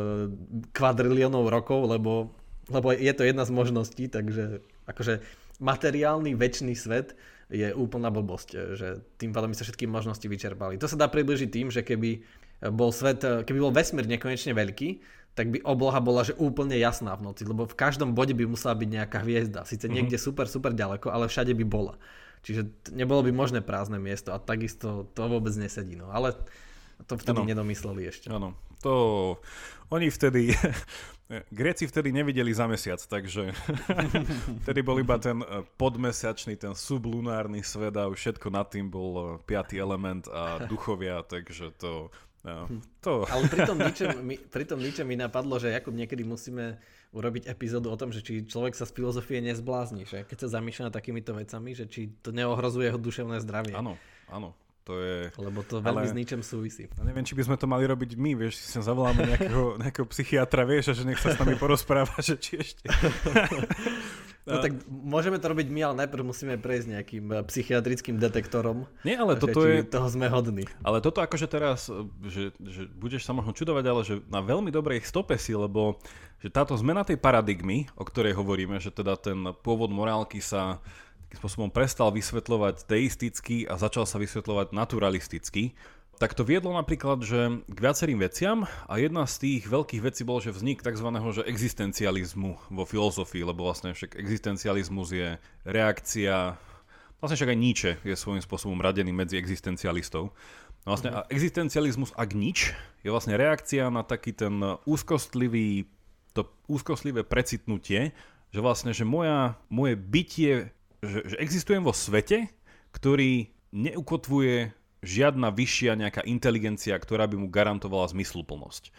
kvadriliónov rokov, lebo, lebo je to jedna z možností, takže akože materiálny väčší svet je úplná blbosť, že tým pádom by sa všetky možnosti vyčerpali. To sa dá približiť tým, že keby bol svet, keby bol vesmír nekonečne veľký, tak by obloha bola že úplne jasná v noci, lebo v každom bode by musela byť nejaká hviezda. Sice mm-hmm. niekde super, super ďaleko, ale všade by bola. Čiže nebolo by možné prázdne miesto a takisto to vôbec nesedí. No. Ale to vtedy ano. nedomysleli ešte. Áno, to oni vtedy, Gréci vtedy nevideli za mesiac, takže vtedy bol iba ten eh, podmesiačný, ten sublunárny svet a všetko nad tým bol eh, piatý element a duchovia, takže to No, to... Ale pri tom, ničem, mi, mi napadlo, že Jakub niekedy musíme urobiť epizódu o tom, že či človek sa z filozofie nezblázni, že keď sa zamýšľa nad takýmito vecami, že či to neohrozuje jeho duševné zdravie. Áno, áno. To je... Lebo to veľmi ale... s ničem súvisí. Ja neviem, či by sme to mali robiť my, vieš, si sa zavoláme nejakého, nejakého psychiatra, vieš, a že nech sa s nami porozpráva, že či ešte... No tak môžeme to robiť my, ale najprv musíme prejsť nejakým eh, psychiatrickým detektorom. Nie, ale toto je... Toho sme hodní. Ale toto akože teraz, eh, že, že budeš sa možno čudovať, ale že na veľmi dobrej stope si, lebo že táto zmena tej paradigmy, o ktorej hovoríme, že teda ten pôvod morálky sa spôsobom prestal vysvetľovať teisticky a začal sa vysvetľovať naturalisticky, tak to viedlo napríklad že k viacerým veciam a jedna z tých veľkých vecí bol, že vznik tzv. Že existencializmu vo filozofii, lebo vlastne však existencializmus je reakcia, vlastne však aj Nietzsche je svojím spôsobom radený medzi existencialistov. No vlastne a existencializmus ak nič je vlastne reakcia na taký ten úzkostlivý, to úzkostlivé precitnutie, že vlastne, že moja, moje bytie, že, že existujem vo svete, ktorý neukotvuje žiadna vyššia nejaká inteligencia, ktorá by mu garantovala zmysluplnosť.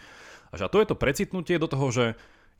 A to je to precitnutie do toho, že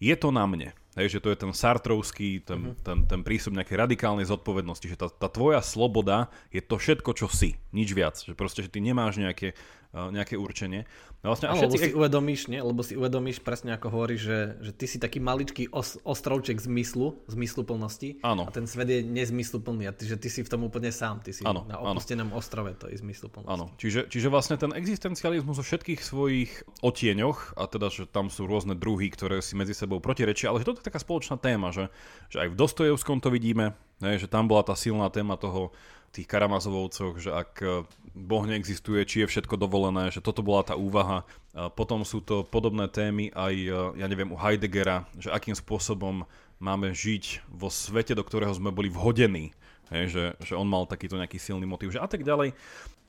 je to na mne. Hej, že to je ten sartrovský, ten, uh-huh. ten, ten prístup nejakej radikálnej zodpovednosti, že tá, tá tvoja sloboda je to všetko, čo si, nič viac. Že proste, že ty nemáš nejaké nejaké určenie. No vlastne, a všetci... lebo si uvedomíš, nie? lebo si uvedomíš presne ako hovoríš, že, že ty si taký maličký os, ostrovček zmyslu, zmysluplnosti áno. a ten svet je nezmysluplný a ty, že ty si v tom úplne sám, ty si áno, na opustenom áno. ostrove to je zmysluplnosť. Áno, čiže, čiže vlastne ten existencializmus vo všetkých svojich otieňoch a teda, že tam sú rôzne druhy, ktoré si medzi sebou protirečia, ale že toto je taká spoločná téma, že, že aj v Dostojevskom to vidíme, ne, že tam bola tá silná téma toho tých karamazovovcoch, že ak e, Boh neexistuje, či je všetko dovolené, že toto bola tá úvaha. A potom sú to podobné témy aj, e, ja neviem, u Heideggera, že akým spôsobom máme žiť vo svete, do ktorého sme boli vhodení. Hej, že, že on mal takýto nejaký silný motiv, že a tak ďalej.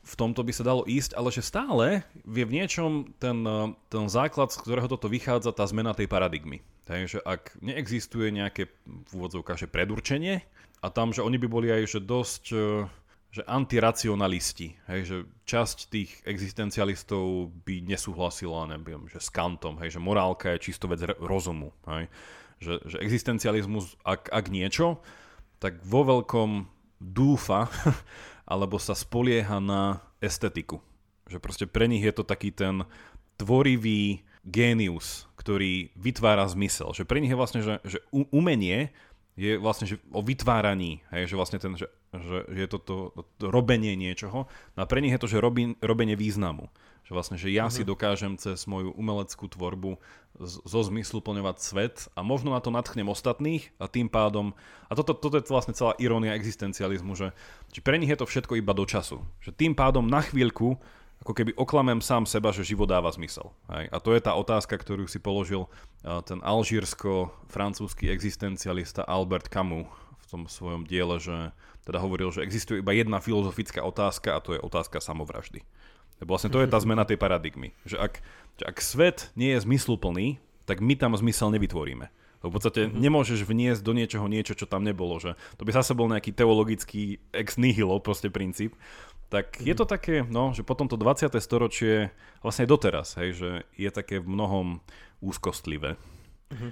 V tomto by sa dalo ísť, ale že stále je v niečom ten, e, ten základ, z ktorého toto vychádza, tá zmena tej paradigmy. Takže ak neexistuje nejaké v úvodzovkách predurčenie, a tam, že oni by boli aj že dosť e, že antiracionalisti, hej, že časť tých existencialistov by nesúhlasila, neviem, že s Kantom, hej, že morálka je čisto vec rozumu, hej, že, že existencializmus, ak, ak niečo, tak vo veľkom dúfa, alebo sa spolieha na estetiku. Že proste pre nich je to taký ten tvorivý génius, ktorý vytvára zmysel. Že pre nich je vlastne, že, že umenie je vlastne že o vytváraní, hej, že vlastne ten, že, že, je to, to, to robenie niečoho. No a pre nich je to, že robí, robenie významu. Že vlastne, že ja uh-huh. si dokážem cez moju umeleckú tvorbu z, zo zmyslu plňovať svet a možno na to natchnem ostatných a tým pádom, a toto, toto je vlastne celá irónia existencializmu, že, že pre nich je to všetko iba do času. Že tým pádom na chvíľku ako keby oklamem sám seba, že život dáva zmysel. Hej? A to je tá otázka, ktorú si položil ten alžírsko-francúzsky existencialista Albert Camus v tom svojom diele, že teda hovoril, že existuje iba jedna filozofická otázka a to je otázka samovraždy. Vlastne to je tá zmena tej paradigmy. Že ak, že ak svet nie je zmysluplný, tak my tam zmysel nevytvoríme. Lebo v podstate mm-hmm. nemôžeš vniesť do niečoho niečo, čo tam nebolo. Že to by zase bol nejaký teologický ex nihilo proste princíp. Tak mm-hmm. je to také, no, že potom to 20. storočie, vlastne doteraz, hej, že je také v mnohom úzkostlivé. Mm-hmm.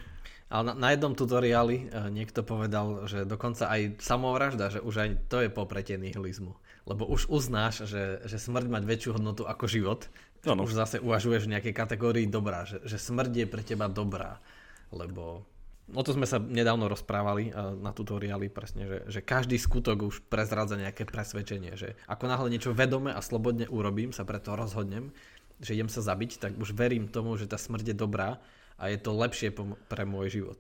Ale na, na jednom tutoriáli uh, niekto povedal, že dokonca aj samovražda, že už aj to je popretie nihilizmu. Lebo už uznáš, že, že smrť mať väčšiu hodnotu ako život. Ano. Už zase uvažuješ v nejakej kategórii dobrá, že, že smrť je pre teba dobrá. Lebo o to sme sa nedávno rozprávali na tutoriáli presne, že, že každý skutok už prezradza nejaké presvedčenie, že ako náhle niečo vedome a slobodne urobím, sa preto rozhodnem, že idem sa zabiť, tak už verím tomu, že tá smrť je dobrá a je to lepšie pre môj život.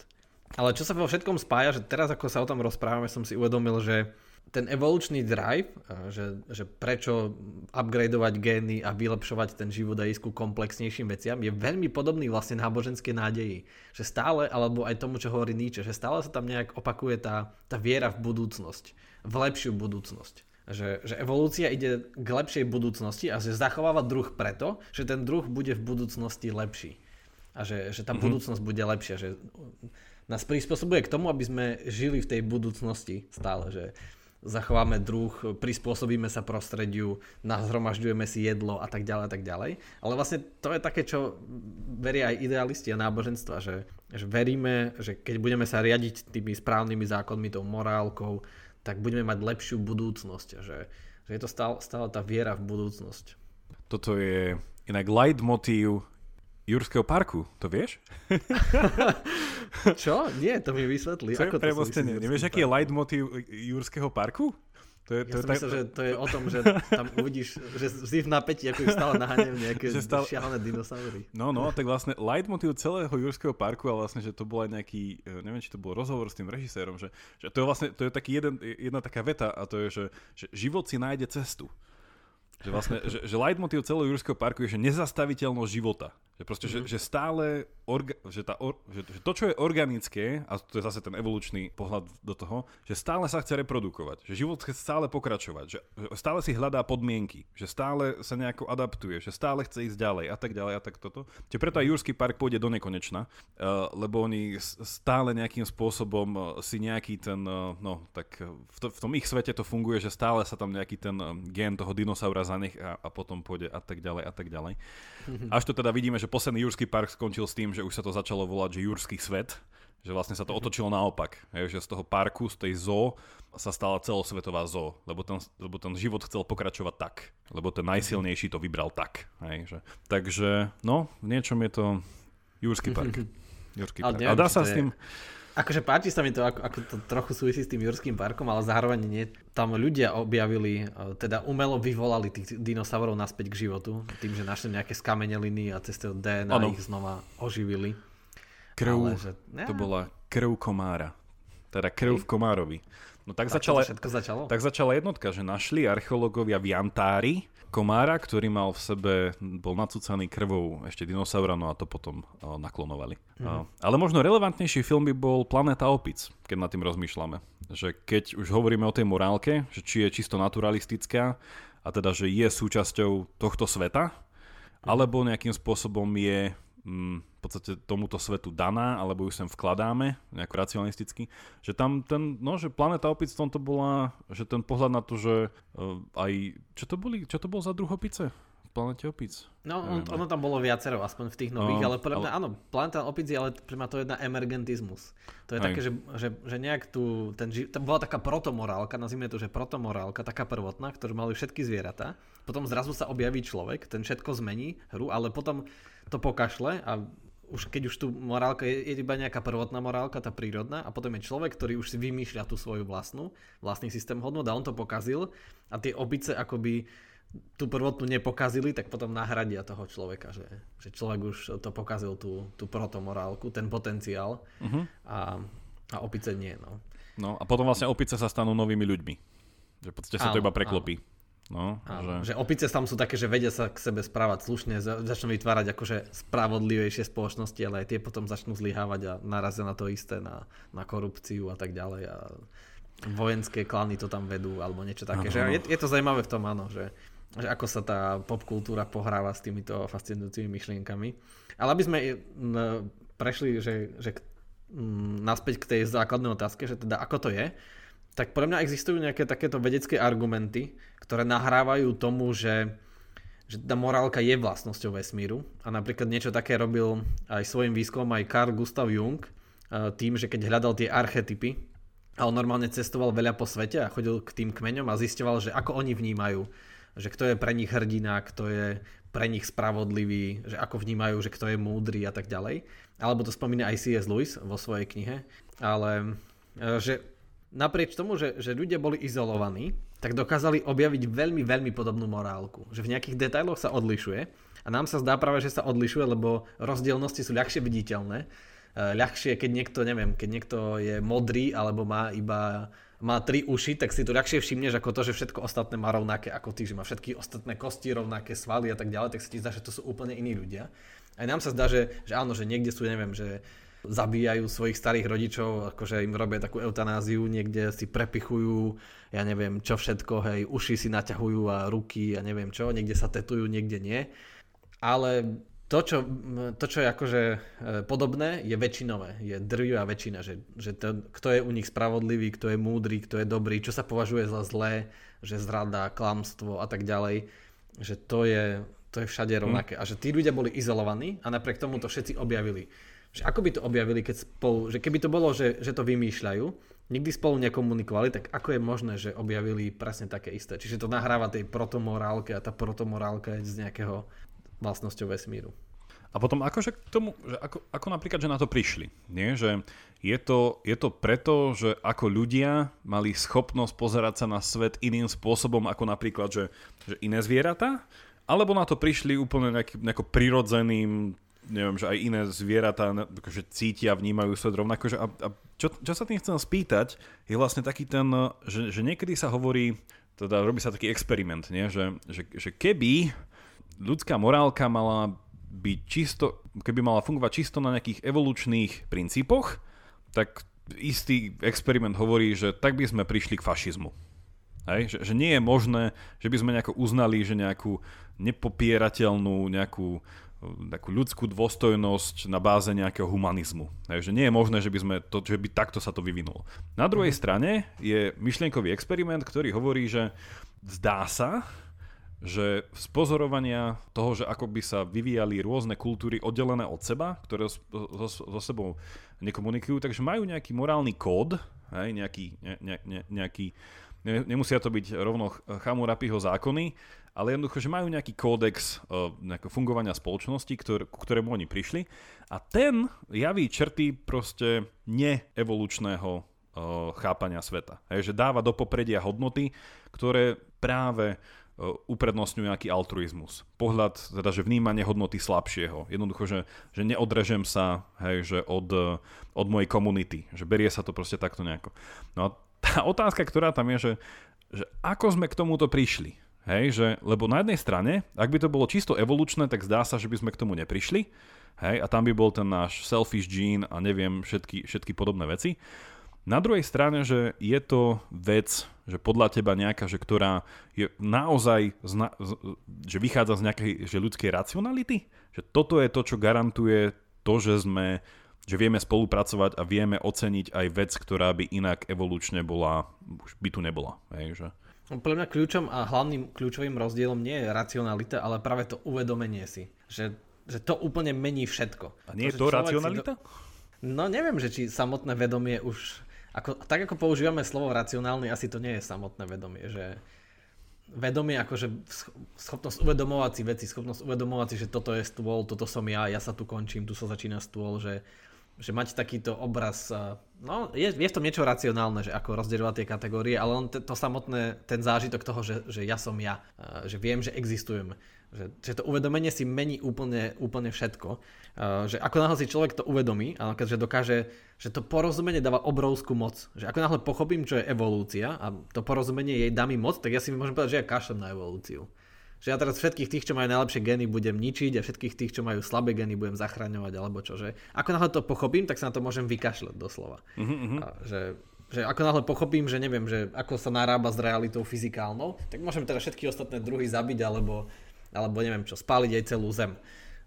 Ale čo sa vo všetkom spája, že teraz ako sa o tom rozprávame, som si uvedomil, že ten evolučný drive, že, že prečo upgradeovať gény a vylepšovať ten život a ísť ku komplexnejším veciam, je veľmi podobný vlastne náboženskej nádeji. Že stále, alebo aj tomu, čo hovorí Nietzsche, že stále sa tam nejak opakuje tá, tá viera v budúcnosť, v lepšiu budúcnosť. Že, že evolúcia ide k lepšej budúcnosti a že zachováva druh preto, že ten druh bude v budúcnosti lepší a že, že tá mm-hmm. budúcnosť bude lepšia, že nás prispôsobuje k tomu, aby sme žili v tej budúcnosti stále, že zachováme druh, prispôsobíme sa prostrediu, nazhromažďujeme si jedlo a tak ďalej a tak ďalej. Ale vlastne to je také, čo veria aj idealisti a náboženstva, že, že veríme, že keď budeme sa riadiť tými správnymi zákonmi, tou morálkou, tak budeme mať lepšiu budúcnosť. Že, že je to stále, stále tá viera v budúcnosť. Toto je inak leitmotív Jurského parku, to vieš? Čo? Nie, to mi vysvetli. Čo Ako je premostenie? Nevieš, aký je leitmotiv Jurského parku? To je, to ja je tak... myslel, že to je o tom, že tam uvidíš, že vždy v napätí, ako ich stále naháňajú nejaké stále... šialené dinosaury. No, no, tak vlastne leitmotiv celého Jurského parku a vlastne, že to bol aj nejaký, e, neviem, či to bol rozhovor s tým režisérom, že, že to je vlastne, to je taký jeden, jedna taká veta a to je, že, že život si nájde cestu. Že vlastne, že, že leitmotiv celého Jurského parku je, že nezastaviteľnosť života. Že, proste, mm-hmm. že, že stále, orga, že, tá or, že, že to, čo je organické, a to je zase ten evolučný pohľad do toho, že stále sa chce reprodukovať, že život chce stále pokračovať, že, že stále si hľadá podmienky, že stále sa nejako adaptuje, že stále chce ísť ďalej a tak ďalej a tak toto. Čiže preto aj Jurský park pôjde do nekonečna, uh, lebo oni stále nejakým spôsobom uh, si nejaký ten, uh, no tak v, to, v tom ich svete to funguje, že stále sa tam nejaký ten gen toho dinosaura zanech a, a potom pôjde a tak ďalej a tak ďalej. Až to teda vidíme, že posledný Jurský park skončil s tým, že už sa to začalo volať, že Jurský svet, že vlastne sa to mhm. otočilo naopak. Že z toho parku, z tej zoo sa stala celosvetová zoo, lebo ten, lebo ten život chcel pokračovať tak, lebo ten najsilnejší to vybral tak. Hej, že. Takže, no, v niečom je to Jurský park. Jurský park. A dá sa s tým... Akože páči sa mi to, ako, ako to trochu súvisí s tým Jurským parkom, ale zároveň nie. Tam ľudia objavili, e, teda umelo vyvolali tých dinosaurov naspäť k životu, tým, že našli nejaké skameneliny a cez to DNA ano. ich znova oživili. Krv, ale, že, ja. to bola krv komára. Teda krv v komárovi. No tak, tak začala, začalo? tak začala jednotka, že našli archeológovia v Jantári komára, ktorý mal v sebe, bol nacúcaný krvou ešte dinosaura, no a to potom uh, naklonovali. Mm. Uh, ale možno relevantnejší film by bol Planeta opic, keď nad tým rozmýšľame. Že keď už hovoríme o tej morálke, že či je čisto naturalistická, a teda, že je súčasťou tohto sveta, alebo nejakým spôsobom je v podstate tomuto svetu daná, alebo ju sem vkladáme, nejako racionalisticky, že tam ten, no, že Planeta opic v tomto bola, že ten pohľad na to, že uh, aj, čo to boli, čo to bol za druh opice? V Planete opic? No, on, ono tam bolo viacero, aspoň v tých nových, no, ale pre mňa, ale... áno, Planeta opic je, ale pre mňa to je jedna emergentizmus. To je aj. také, že, že, že nejak tu, ten, tam bola taká protomorálka, nazvime to, že protomorálka, taká prvotná, ktorú mali všetky zvieratá. Potom zrazu sa objaví človek, ten všetko zmení hru, ale potom to pokašle a už keď už tu morálka je, je iba nejaká prvotná morálka, tá prírodná a potom je človek, ktorý už si vymýšľa tú svoju vlastnú, vlastný systém hodnot a on to pokazil a tie opice akoby tú prvotnú nepokazili, tak potom nahradia toho človeka, že, že človek už to pokazil tú, tú protomorálku, ten potenciál uh-huh. a, a opice nie. No. no a potom vlastne opice sa stanú novými ľuďmi. Že v podstate sa áno, to iba preklopí. Áno. No, Áno, že... že opice tam sú také, že vedia sa k sebe správať slušne, začnú vytvárať akože spravodlivejšie spoločnosti, ale aj tie potom začnú zlyhávať a narazia na to isté, na, na korupciu a tak ďalej a vojenské klany to tam vedú alebo niečo také. Že je, je to zaujímavé v tom, áno, že, že ako sa tá popkultúra pohráva s týmito fascinujúcimi myšlienkami. Ale aby sme prešli, že, že mm, naspäť k tej základnej otázke, že teda ako to je, tak pre mňa existujú nejaké takéto vedecké argumenty, ktoré nahrávajú tomu, že, že tá morálka je vlastnosťou vesmíru. A napríklad niečo také robil aj svojim výskumom aj Carl Gustav Jung, eh, tým, že keď hľadal tie archetypy, a on normálne cestoval veľa po svete a chodil k tým kmeňom a zistoval, že ako oni vnímajú, že kto je pre nich hrdina, kto je pre nich spravodlivý, že ako vnímajú, že kto je múdry a tak ďalej. Alebo to spomína aj C.S. Lewis vo svojej knihe. Ale e, že naprieč tomu, že, že ľudia boli izolovaní, tak dokázali objaviť veľmi, veľmi podobnú morálku. Že v nejakých detailoch sa odlišuje. A nám sa zdá práve, že sa odlišuje, lebo rozdielnosti sú ľahšie viditeľné Eh, ľahšie, keď niekto, neviem, keď niekto je modrý alebo má iba má tri uši, tak si to ľahšie všimneš ako to, že všetko ostatné má rovnaké ako ty, že má všetky ostatné kosti, rovnaké svaly a tak ďalej, tak sa ti zdá, že to sú úplne iní ľudia. Aj nám sa zdá, že, že áno, že niekde sú, neviem, že zabíjajú svojich starých rodičov, akože im robia takú eutanáziu, niekde si prepichujú, ja neviem čo všetko, hej, uši si naťahujú a ruky a neviem čo, niekde sa tetujú, niekde nie. Ale to, čo, to, čo je akože e, podobné, je väčšinové. Je drvivá väčšina, že, že to, kto je u nich spravodlivý, kto je múdry, kto je dobrý, čo sa považuje za zlé, že zrada, klamstvo a tak ďalej, že to je, to je všade hm. rovnaké. Hmm. A že tí ľudia boli izolovaní a napriek tomu to všetci objavili. Že ako by to objavili, keď spolu, že keby to bolo, že, že to vymýšľajú, nikdy spolu nekomunikovali, tak ako je možné, že objavili presne také isté. Čiže to nahráva tej protomorálke a tá protomorálka je z nejakého vlastnosťou vesmíru. A potom akože k tomu, že ako, ako napríklad, že na to prišli. Nie? Že je to, je to preto, že ako ľudia mali schopnosť pozerať sa na svet iným spôsobom ako napríklad, že, že iné zvieratá? Alebo na to prišli úplne nejaký, nejako prirodzeným, neviem, že aj iné zvieratá akože cítia, vnímajú svet rovnako. Že a, a čo, čo sa tým chcem spýtať, je vlastne taký ten, že, že niekedy sa hovorí, teda robí sa taký experiment, nie? Že, že, že keby ľudská morálka mala byť čisto, keby mala fungovať čisto na nejakých evolučných princípoch, tak istý experiment hovorí, že tak by sme prišli k fašizmu. Hej? Že, že nie je možné, že by sme nejako uznali, že nejakú nepopierateľnú, nejakú takú ľudskú dôstojnosť na báze nejakého humanizmu. Hej, že nie je možné, že by, sme to, že by takto sa to vyvinulo. Na druhej mhm. strane je myšlienkový experiment, ktorý hovorí, že zdá sa, že z pozorovania toho, že ako by sa vyvíjali rôzne kultúry oddelené od seba, ktoré so sebou nekomunikujú, takže majú nejaký morálny kód, hej, nejaký, ne, ne, ne, nejaký ne, nemusia to byť rovno Chamurapiho zákony, ale jednoducho, že majú nejaký kódex uh, fungovania spoločnosti, ktor, ku ktorému oni prišli a ten javí črty proste neevolučného uh, chápania sveta. Hej, že dáva do popredia hodnoty, ktoré práve E, uprednostňujú nejaký altruizmus. Pohľad, teda, že vnímanie hodnoty slabšieho. Jednoducho, že, že neodrežem sa hej, že od, od mojej komunity. Že berie sa to proste takto nejako. No a tá otázka, ktorá tam je, že, že ako sme k tomuto prišli. Hej, že, lebo na jednej strane, ak by to bolo čisto evolučné, tak zdá sa, že by sme k tomu neprišli. Hej, a tam by bol ten náš selfish gene a neviem všetky, všetky podobné veci. Na druhej strane, že je to vec, že podľa teba nejaká, že ktorá je naozaj, zna, že vychádza z nejakej že ľudskej racionality? Že toto je to, čo garantuje to, že sme že vieme spolupracovať a vieme oceniť aj vec, ktorá by inak evolučne bola, už by tu nebola. Hej, že... Pre mňa kľúčom a hlavným kľúčovým rozdielom nie je racionalita, ale práve to uvedomenie si. Že, že to úplne mení všetko. A nie to, je to racionalita? Do... No neviem, že či samotné vedomie už ako, tak ako používame slovo racionálny, asi to nie je samotné vedomie, že vedomie akože schopnosť uvedomovať si veci, schopnosť uvedomovať si, že toto je stôl, toto som ja, ja sa tu končím, tu sa začína stôl, že, že mať takýto obraz, no je, je v tom niečo racionálne, že ako rozdielovať tie kategórie, ale on to, to samotné, ten zážitok toho, že, že ja som ja, že viem, že existujem, že, že to uvedomenie si mení úplne, úplne všetko. Uh, že ako náhle si človek to uvedomí, a že dokáže, že to porozumenie dáva obrovskú moc. Že ako náhle pochopím, čo je evolúcia a to porozumenie jej dá mi moc, tak ja si môžem povedať, že ja kašlem na evolúciu. Že ja teraz všetkých tých, čo majú najlepšie gény, budem ničiť a všetkých tých, čo majú slabé gény, budem zachraňovať alebo čo. Že ako náhle to pochopím, tak sa na to môžem vykašľať doslova. Uh-huh. A že že ako náhle pochopím, že neviem, že ako sa narába s realitou fyzikálnou, tak môžem teda všetky ostatné druhy zabiť alebo alebo neviem čo, spáliť aj celú zem.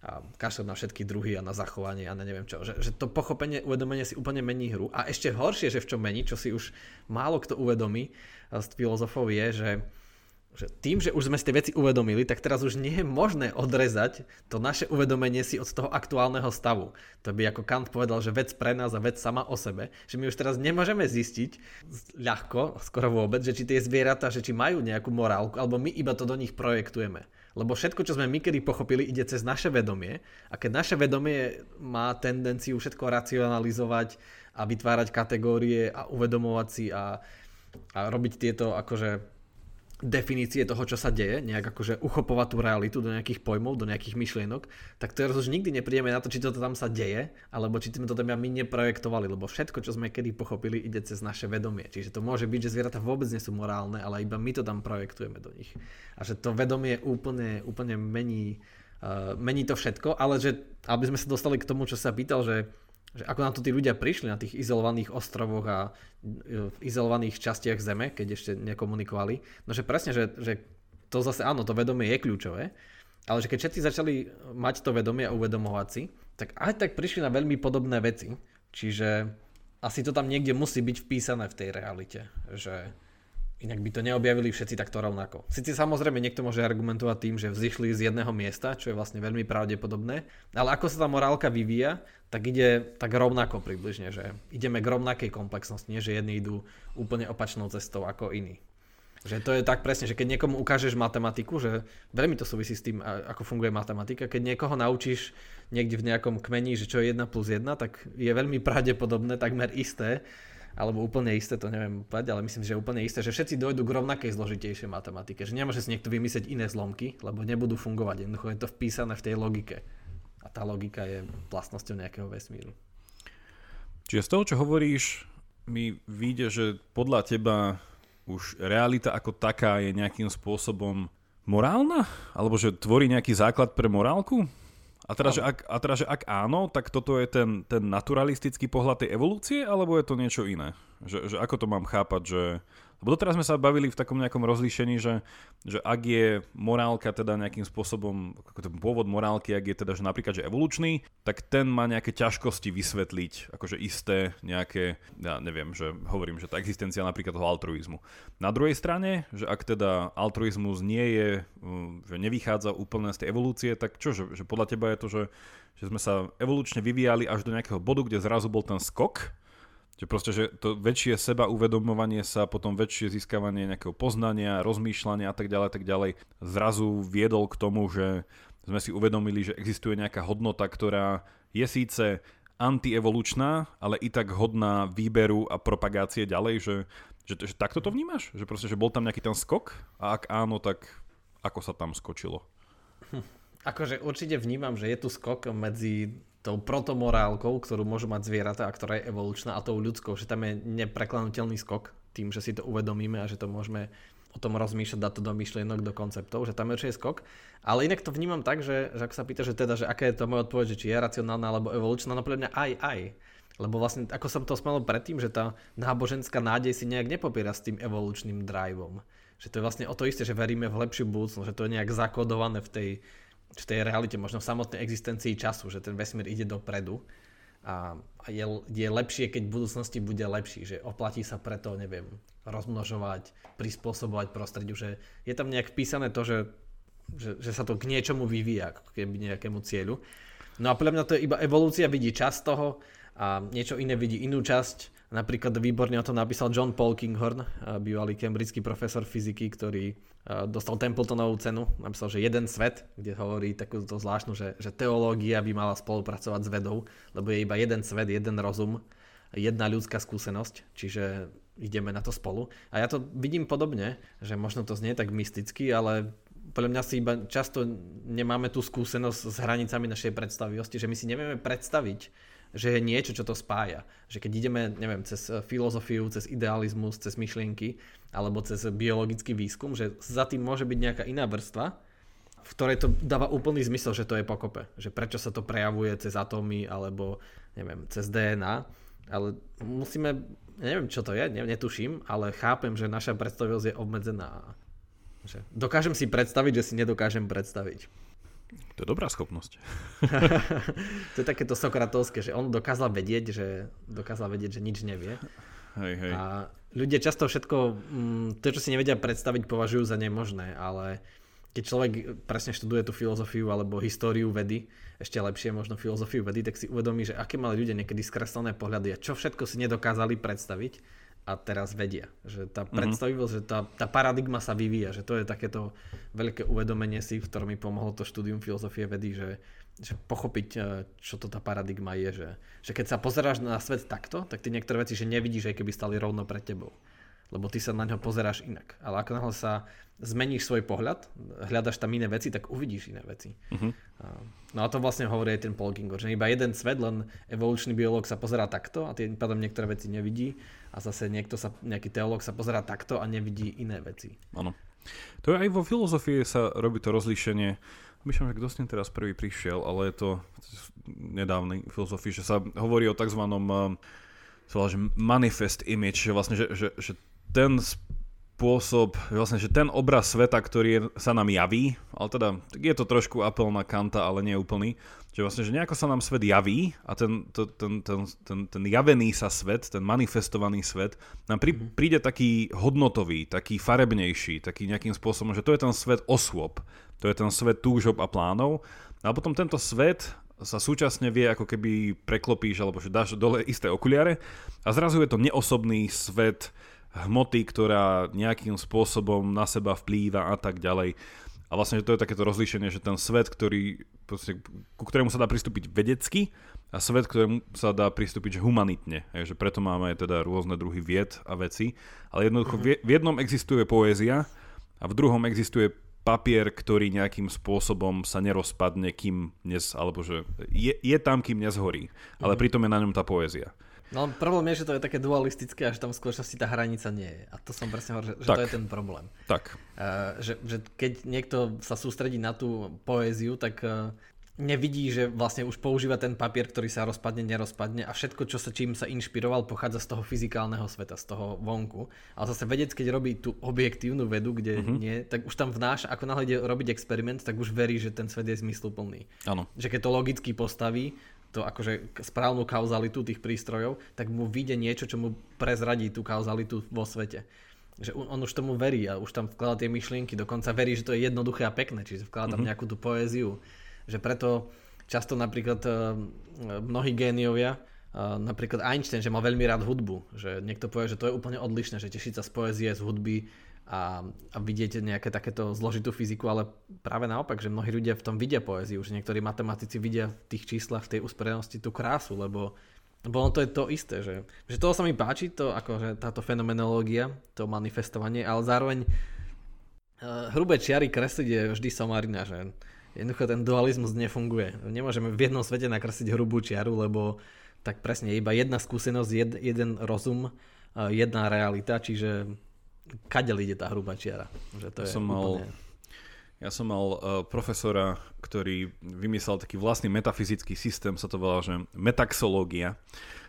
a kašľať na všetky druhy a na zachovanie a na neviem čo. Že, že to pochopenie, uvedomenie si úplne mení hru. A ešte horšie, že v čom mení, čo si už málo kto uvedomí z filozofov je, že že tým, že už sme si tie veci uvedomili, tak teraz už nie je možné odrezať to naše uvedomenie si od toho aktuálneho stavu. To by ako Kant povedal, že vec pre nás a vec sama o sebe, že my už teraz nemôžeme zistiť ľahko, skoro vôbec, že či tie zvieratá, že či majú nejakú morálku, alebo my iba to do nich projektujeme. Lebo všetko, čo sme my kedy pochopili, ide cez naše vedomie a keď naše vedomie má tendenciu všetko racionalizovať a vytvárať kategórie a uvedomovať si a, a robiť tieto akože definície toho, čo sa deje, nejak akože uchopovať tú realitu do nejakých pojmov, do nejakých myšlienok, tak teraz už nikdy neprídeme na to, či to tam sa deje, alebo či sme to tam my neprojektovali, lebo všetko, čo sme kedy pochopili, ide cez naše vedomie. Čiže to môže byť, že zvieratá vôbec nie sú morálne, ale iba my to tam projektujeme do nich. A že to vedomie úplne, úplne mení, uh, mení to všetko, ale že aby sme sa dostali k tomu, čo sa pýtal, že že ako na to tí ľudia prišli na tých izolovaných ostrovoch a e, v izolovaných častiach Zeme, keď ešte nekomunikovali. No že presne, že, že to zase áno, to vedomie je kľúčové, ale že keď všetci začali mať to vedomie a uvedomovať si, tak aj tak prišli na veľmi podobné veci. Čiže asi to tam niekde musí byť vpísané v tej realite, že Inak by to neobjavili všetci takto rovnako. Sice samozrejme niekto môže argumentovať tým, že vzýšli z jedného miesta, čo je vlastne veľmi pravdepodobné, ale ako sa tá morálka vyvíja, tak ide tak rovnako približne, že ideme k rovnakej komplexnosti, nie že jedni idú úplne opačnou cestou ako iní. Že to je tak presne, že keď niekomu ukážeš matematiku, že veľmi to súvisí s tým, ako funguje matematika, keď niekoho naučíš niekde v nejakom kmeni, že čo je 1 plus 1, tak je veľmi pravdepodobné, takmer isté, alebo úplne isté, to neviem povedať, ale myslím, že úplne isté, že všetci dojdú k rovnakej zložitejšej matematike, že nemôže si niekto vymyslieť iné zlomky, lebo nebudú fungovať, jednoducho je to vpísané v tej logike. A tá logika je vlastnosťou nejakého vesmíru. Čiže z toho, čo hovoríš, mi vyjde, že podľa teba už realita ako taká je nejakým spôsobom morálna? Alebo že tvorí nejaký základ pre morálku? A teda, že ak, a teda, že ak áno, tak toto je ten, ten naturalistický pohľad tej evolúcie, alebo je to niečo iné? Že, že ako to mám chápať, že... Lebo doteraz sme sa bavili v takom nejakom rozlíšení, že, že ak je morálka teda nejakým spôsobom, ako ten pôvod morálky, ak je teda že napríklad že evolučný, tak ten má nejaké ťažkosti vysvetliť, akože isté nejaké, ja neviem, že hovorím, že tá existencia napríklad toho altruizmu. Na druhej strane, že ak teda altruizmus nie je, mm, že nevychádza úplne z tej evolúcie, tak čo, že, že podľa teba je to, že, že sme sa evolučne vyvíjali až do nejakého bodu, kde zrazu bol ten skok, že proste, že to väčšie seba uvedomovanie sa, potom väčšie získavanie nejakého poznania, rozmýšľania a tak ďalej, tak ďalej, zrazu viedol k tomu, že sme si uvedomili, že existuje nejaká hodnota, ktorá je síce antievolučná, ale i tak hodná výberu a propagácie ďalej, že, že, že takto to vnímaš? Že proste, že bol tam nejaký ten skok? A ak áno, tak ako sa tam skočilo? Hm. Akože určite vnímam, že je tu skok medzi tou protomorálkou, ktorú môžu mať zvieratá a ktorá je evolučná a tou ľudskou, že tam je nepreklanutelný skok tým, že si to uvedomíme a že to môžeme o tom rozmýšľať, dať to do myšlienok, do konceptov, že tam je určite skok. Ale inak to vnímam tak, že, že ak sa pýta, že teda, že aká je to moja odpoveď, že či je racionálna alebo evolučná, no podľa mňa aj, aj. Lebo vlastne, ako som to spomenul predtým, že tá náboženská nádej si nejak nepopiera s tým evolučným driveom. Že to je vlastne o to isté, že veríme v lepšiu budúcnosť, že to je nejak zakodované v tej, v tej realite, možno v samotnej existencii času, že ten vesmír ide dopredu a, je, je lepšie, keď v budúcnosti bude lepší, že oplatí sa preto, neviem, rozmnožovať, prispôsobovať prostrediu, že je tam nejak vpísané to, že, že, že sa to k niečomu vyvíja, keby nejakému cieľu. No a podľa mňa to je iba evolúcia, vidí časť toho a niečo iné vidí inú časť Napríklad výborne o tom napísal John Paul Kinghorn, bývalý cambridgeský profesor fyziky, ktorý dostal Templetonovú cenu. Napísal, že jeden svet, kde hovorí takúto zvláštnu, že, že teológia by mala spolupracovať s vedou, lebo je iba jeden svet, jeden rozum, jedna ľudská skúsenosť, čiže ideme na to spolu. A ja to vidím podobne, že možno to znie tak mysticky, ale podľa mňa si iba často nemáme tú skúsenosť s hranicami našej predstavivosti, že my si nevieme predstaviť, že je niečo, čo to spája. Že keď ideme, neviem, cez filozofiu, cez idealizmus, cez myšlienky, alebo cez biologický výskum, že za tým môže byť nejaká iná vrstva, v ktorej to dáva úplný zmysel, že to je pokope. Že prečo sa to prejavuje cez atómy, alebo neviem, cez DNA. Ale musíme, neviem čo to je, netuším, ale chápem, že naša predstavivosť je obmedzená. Že dokážem si predstaviť, že si nedokážem predstaviť. To je dobrá schopnosť. to je takéto sokratovské, že on dokázal vedieť, že, dokázal vedieť, že nič nevie. Hej, hej. A ľudia často všetko, mm, to, čo si nevedia predstaviť, považujú za nemožné, ale keď človek presne študuje tú filozofiu alebo históriu vedy, ešte lepšie možno filozofiu vedy, tak si uvedomí, že aké mali ľudia niekedy skreslené pohľady a čo všetko si nedokázali predstaviť a teraz vedia. Že tá mhm. predstavivosť, mm-hmm. že tá, tá paradigma sa vyvíja, že to je takéto veľké uvedomenie si, v ktorom mi pomohlo to štúdium filozofie vedy, že, že pochopiť, e, čo to tá paradigma je. Že, že keď sa pozeráš na svet takto, tak ty niektoré veci, že nevidíš, aj keby stali rovno pred tebou. Lebo ty sa na ňo pozeráš inak. Ale ako náhle sa zmeníš svoj pohľad, hľadaš tam iné veci, tak uvidíš iné veci. Uh-huh. No a to vlastne hovorí aj ten Paul Ginger, že iba jeden svet, len evolučný biológ sa pozerá takto a tým pádom niektoré veci nevidí a zase niekto sa, nejaký teológ sa pozerá takto a nevidí iné veci. Áno. To je aj vo filozofii sa robí to rozlíšenie. Myšľam, že kto s tým teraz prvý prišiel, ale je to nedávny filozofii, že sa hovorí o tzv. Eh, že manifest image, že vlastne, že, že, že ten spôsob, vlastne, že ten obraz sveta, ktorý je, sa nám javí, ale teda je to trošku apel na Kanta, ale nie úplný, že vlastne, že nejako sa nám svet javí a ten, to, ten, ten, ten, ten javený sa svet, ten manifestovaný svet, nám prí, mhm. príde taký hodnotový, taký farebnejší, taký nejakým spôsobom, že to je ten svet osôb, to je ten svet túžob a plánov a potom tento svet sa súčasne vie ako keby preklopíš alebo že dáš dole isté okuliare a zrazu je to neosobný svet hmoty, ktorá nejakým spôsobom na seba vplýva a tak ďalej. A vlastne že to je takéto rozlíšenie, že ten svet, ktorý, proste, ku ktorému sa dá pristúpiť vedecky a svet, ktorému sa dá pristúpiť humanitne. Je, že preto máme teda rôzne druhy vied a veci. Ale jednoducho v jednom existuje poézia a v druhom existuje papier, ktorý nejakým spôsobom sa nerozpadne, kým dnes, alebo že je, je tam, kým nezhorí. Ale mhm. pritom je na ňom tá poézia. No problém je, že to je také dualistické a že tam v skutočnosti tá hranica nie je. A to som presne hovoril, že, že to je ten problém. Tak. Uh, že, že keď niekto sa sústredí na tú poéziu, tak uh, nevidí, že vlastne už používa ten papier, ktorý sa rozpadne, nerozpadne a všetko, čo sa čím sa inšpiroval, pochádza z toho fyzikálneho sveta, z toho vonku. Ale zase vedec, keď robí tú objektívnu vedu, kde uh-huh. nie, tak už tam vnáša, ako náhle ide robiť experiment, tak už verí, že ten svet je zmysluplný. Áno. Že keď to logicky postaví, to akože správnu kauzalitu tých prístrojov, tak mu vyjde niečo, čo mu prezradí tú kauzalitu vo svete. Že on už tomu verí a už tam vkladá tie myšlienky, dokonca verí, že to je jednoduché a pekné, čiže vkladá tam mm-hmm. nejakú tú poéziu. Že preto často napríklad uh, mnohí géniovia, uh, napríklad Einstein, že mal veľmi rád hudbu, že niekto povie, že to je úplne odlišné, že tešiť sa z poézie, z hudby a, a vidíte nejaké takéto zložitú fyziku, ale práve naopak, že mnohí ľudia v tom vidia poéziu, že niektorí matematici vidia v tých číslach, v tej usporenosti tú krásu, lebo, lebo ono to je to isté, že, že toho sa mi páči, to, akože táto fenomenológia, to manifestovanie, ale zároveň uh, hrubé čiary kresliť je vždy somarina, že jednoducho ten dualizmus nefunguje. Nemôžeme v jednom svete nakresliť hrubú čiaru, lebo tak presne iba jedna skúsenosť, jed, jeden rozum, uh, jedna realita, čiže kade ide tá hrubá čiara. Že to ja je som úplne... mal, ja som mal uh, profesora, ktorý vymyslel taký vlastný metafyzický systém, sa to volá, že metaxológia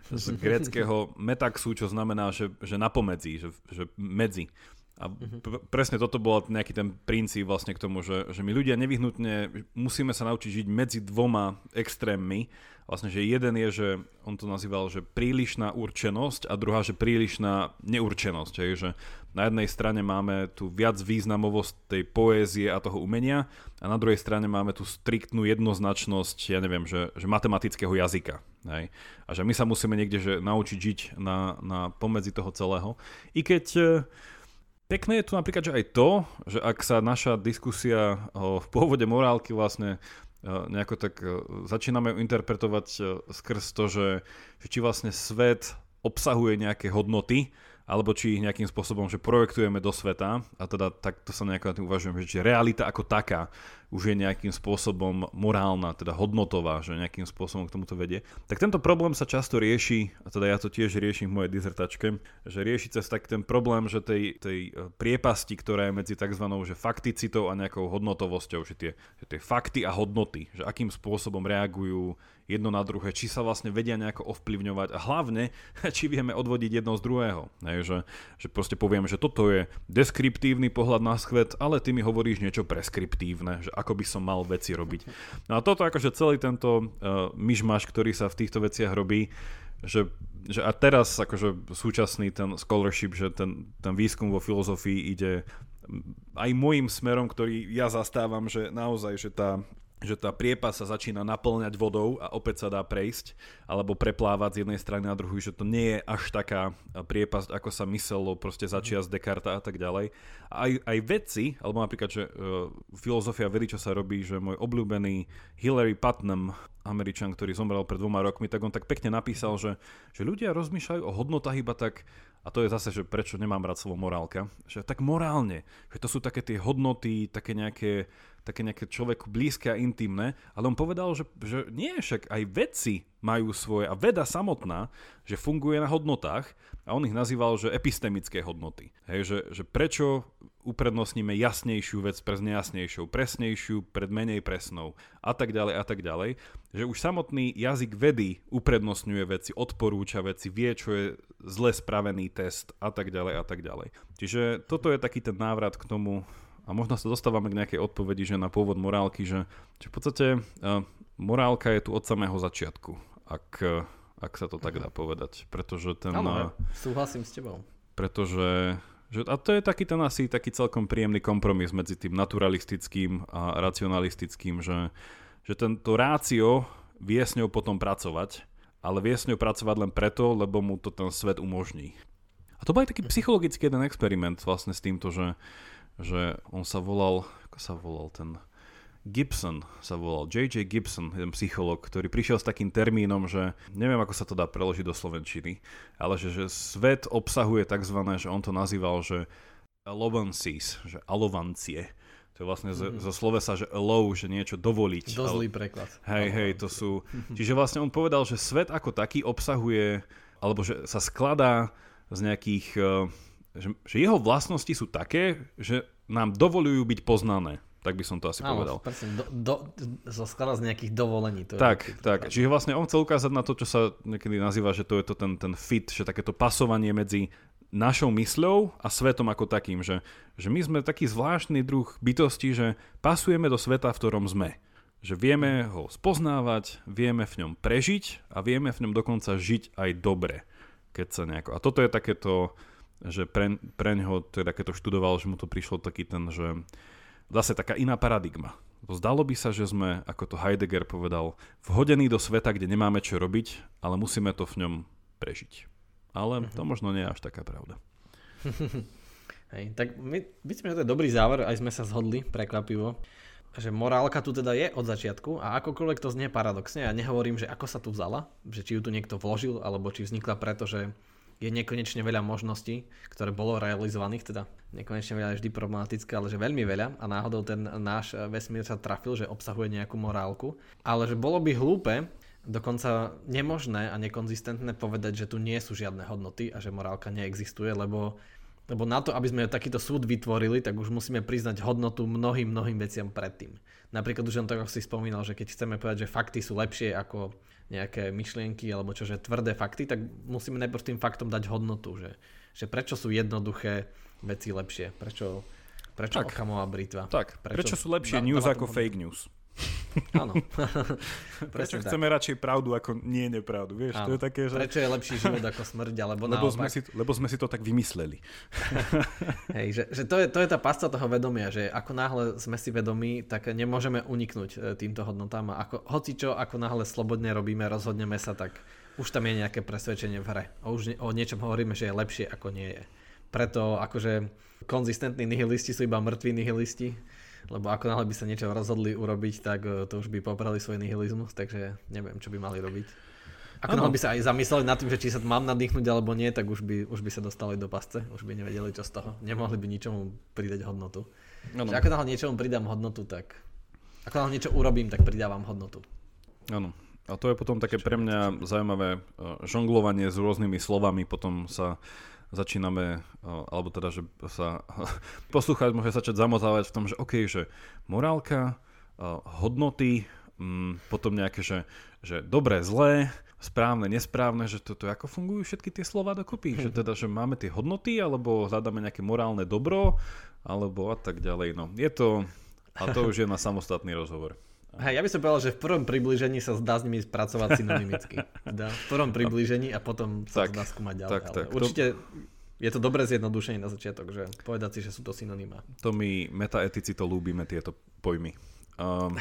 z greckého metaxu, čo znamená, že, že napomedzi, že, že medzi. A mhm. p- presne toto bol nejaký ten princíp vlastne k tomu, že, že my ľudia nevyhnutne musíme sa naučiť žiť medzi dvoma extrémmi. Vlastne, že jeden je, že on to nazýval, že prílišná určenosť a druhá, že prílišná neurčenosť. Hej, že na jednej strane máme tu viac významovosť tej poézie a toho umenia a na druhej strane máme tu striktnú jednoznačnosť, ja neviem, že, že matematického jazyka. Hej. A že my sa musíme niekde že naučiť žiť na, na pomedzi toho celého. I keď Pekné je tu napríklad, že aj to, že ak sa naša diskusia o pôvode morálky vlastne e, nejako tak e, začíname interpretovať e, skrz to, že, že či vlastne svet obsahuje nejaké hodnoty, alebo či ich nejakým spôsobom, že projektujeme do sveta a teda takto sa nejako na tým uvažujem, že či realita ako taká už je nejakým spôsobom morálna, teda hodnotová, že nejakým spôsobom k tomuto vedie. Tak tento problém sa často rieši, a teda ja to tiež riešim v mojej dizertačke, že rieši cez tak ten problém, že tej, tej e, priepasti, ktorá je medzi tzv. Že fakticitou a nejakou hodnotovosťou, že tie, že tie fakty a hodnoty, že akým spôsobom reagujú jedno na druhé, či sa vlastne vedia nejako ovplyvňovať a hlavne, či vieme odvodiť jedno z druhého. Hej, že, že proste poviem, že toto je deskriptívny pohľad na svet, ale ty mi hovoríš niečo preskriptívne, že ako by som mal veci robiť. No a toto akože celý tento uh, myšmaš, ktorý sa v týchto veciach robí, že, že a teraz akože súčasný ten scholarship, že ten, ten výskum vo filozofii ide aj môjim smerom, ktorý ja zastávam, že naozaj, že tá že tá priepa sa začína naplňať vodou a opäť sa dá prejsť, alebo preplávať z jednej strany na druhú, že to nie je až taká priepasť, ako sa myslelo proste začia z Descartes a tak ďalej. A aj, aj vedci, alebo napríklad, že uh, filozofia vedy, čo sa robí, že môj obľúbený Hillary Putnam, Američan, ktorý zomrel pred dvoma rokmi, tak on tak pekne napísal, že, že ľudia rozmýšľajú o hodnotách iba tak, a to je zase, že prečo nemám rád slovo morálka, že tak morálne, že to sú také tie hodnoty, také nejaké také nejaké človeku blízke a intimné, ale on povedal, že, že nie, však aj vedci majú svoje, a veda samotná, že funguje na hodnotách. A on ich nazýval, že epistemické hodnoty. Hej, že, že prečo uprednostníme jasnejšiu vec pred nejasnejšou, presnejšiu pred menej presnou a tak ďalej a tak ďalej. Že už samotný jazyk vedy uprednostňuje veci, odporúča veci, vie, čo je zle spravený test a tak ďalej a tak ďalej. Čiže toto je taký ten návrat k tomu, a možno sa dostávame k nejakej odpovedi, že na pôvod morálky, že, že v podstate uh, morálka je tu od samého začiatku, ak, ak sa to tak dá povedať. Pretože ten... Áno, súhlasím s tebou. Pretože že, a to je taký ten asi taký celkom príjemný kompromis medzi tým naturalistickým a racionalistickým, že, že tento rácio vie s ňou potom pracovať, ale vie s ňou pracovať len preto, lebo mu to ten svet umožní. A to bol aj taký psychologický jeden experiment vlastne s týmto, že, že on sa volal, ako sa volal ten Gibson sa volal, J.J. Gibson, jeden psycholog, ktorý prišiel s takým termínom, že neviem, ako sa to dá preložiť do slovenčiny, ale že, že svet obsahuje tzv., že on to nazýval, že allowances, že alovancie. To je vlastne mm-hmm. zo, zo slovesa, že allow, že niečo dovoliť. Dosť zlý preklad. Hej, hej, to sú... Čiže vlastne on povedal, že svet ako taký obsahuje, alebo že sa skladá z nejakých uh, že, že jeho vlastnosti sú také, že nám dovolujú byť poznané. Tak by som to asi Áno, povedal. Presne, do, do, zo z nejakých dovolení. To tak, je tak. Čiže vlastne on chcel ukázať na to, čo sa niekedy nazýva, že to je to ten, ten fit, že takéto pasovanie medzi našou mysľou a svetom ako takým, že, že my sme taký zvláštny druh bytosti, že pasujeme do sveta, v ktorom sme. Že vieme ho spoznávať, vieme v ňom prežiť a vieme v ňom dokonca žiť aj dobre. Keď sa nejako... A toto je takéto že pre, pre ňoho, teda keď to študoval, že mu to prišlo taký ten, že zase taká iná paradigma. Zdalo by sa, že sme, ako to Heidegger povedal, vhodení do sveta, kde nemáme čo robiť, ale musíme to v ňom prežiť. Ale to mhm. možno nie je až taká pravda. Hej, tak my, myslím, že to je dobrý záver, aj sme sa zhodli, prekvapivo, že morálka tu teda je od začiatku a akokoľvek to znie paradoxne, ja nehovorím, že ako sa tu vzala, že či ju tu niekto vložil, alebo či vznikla preto, že je nekonečne veľa možností, ktoré bolo realizovaných, teda nekonečne veľa je vždy problematické, ale že veľmi veľa. A náhodou ten náš vesmír sa trafil, že obsahuje nejakú morálku, ale že bolo by hlúpe, dokonca nemožné a nekonzistentné povedať, že tu nie sú žiadne hodnoty a že morálka neexistuje, lebo lebo na to, aby sme takýto súd vytvorili, tak už musíme priznať hodnotu mnohým, mnohým veciam predtým. Napríklad už len to, ako si spomínal, že keď chceme povedať, že fakty sú lepšie ako nejaké myšlienky alebo čo, že tvrdé fakty, tak musíme najprv tým faktom dať hodnotu, že, že prečo sú jednoduché veci lepšie, prečo, prečo tak, Ochamová britva. Tak, prečo, prečo sú lepšie da, news ako fake news. Áno. Prečo chceme tak. radšej pravdu ako nie nepravdu, vieš? To je také, že... Prečo je lepší život ako smrť, alebo lebo naopak. Sme si, lebo sme si to tak vymysleli. Hej, že, že to, je, to je tá pasca toho vedomia, že ako náhle sme si vedomí, tak nemôžeme uniknúť e, týmto hodnotám a ako, hoci čo, ako náhle slobodne robíme, rozhodneme sa, tak už tam je nejaké presvedčenie v hre. A už o niečom hovoríme, že je lepšie ako nie je. Preto akože konzistentní nihilisti sú iba mŕtvi nihilisti lebo ako náhle by sa niečo rozhodli urobiť, tak e, to už by poprali svoj nihilizmus, takže neviem, čo by mali robiť. Ako náhle by sa aj zamysleli nad tým, že či sa mám nadýchnuť alebo nie, tak už by, už by sa dostali do pasce, už by nevedeli, čo z toho. Nemohli by ničomu pridať hodnotu. Ano. Že ako náhle niečomu pridám hodnotu, tak ako náhle niečo urobím, tak pridávam hodnotu. Áno. A to je potom také pre mňa zaujímavé e, žonglovanie s rôznymi slovami, potom sa začíname, alebo teda, že sa poslucháč môže začať zamotávať v tom, že OK, že morálka, hodnoty mm, potom nejaké, že, že dobré, zlé, správne, nesprávne, že toto ako fungujú všetky tie slova dokopy, že teda, že máme tie hodnoty, alebo hľadáme nejaké morálne dobro, alebo a tak ďalej. No, je to, a to už je na samostatný rozhovor. Hej, ja by som povedal, že v prvom približení sa zdá s nimi spracovať synonymicky. v prvom približení a potom sa tak, to dá skúmať ďalej. Tak, tak, určite to... je to dobré zjednodušenie na začiatok, že povedať si, že sú to synonymá. To my metaetici to ľúbime, tieto pojmy. Um,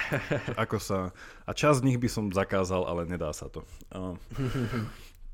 ako sa, a časť z nich by som zakázal, ale nedá sa to. Um,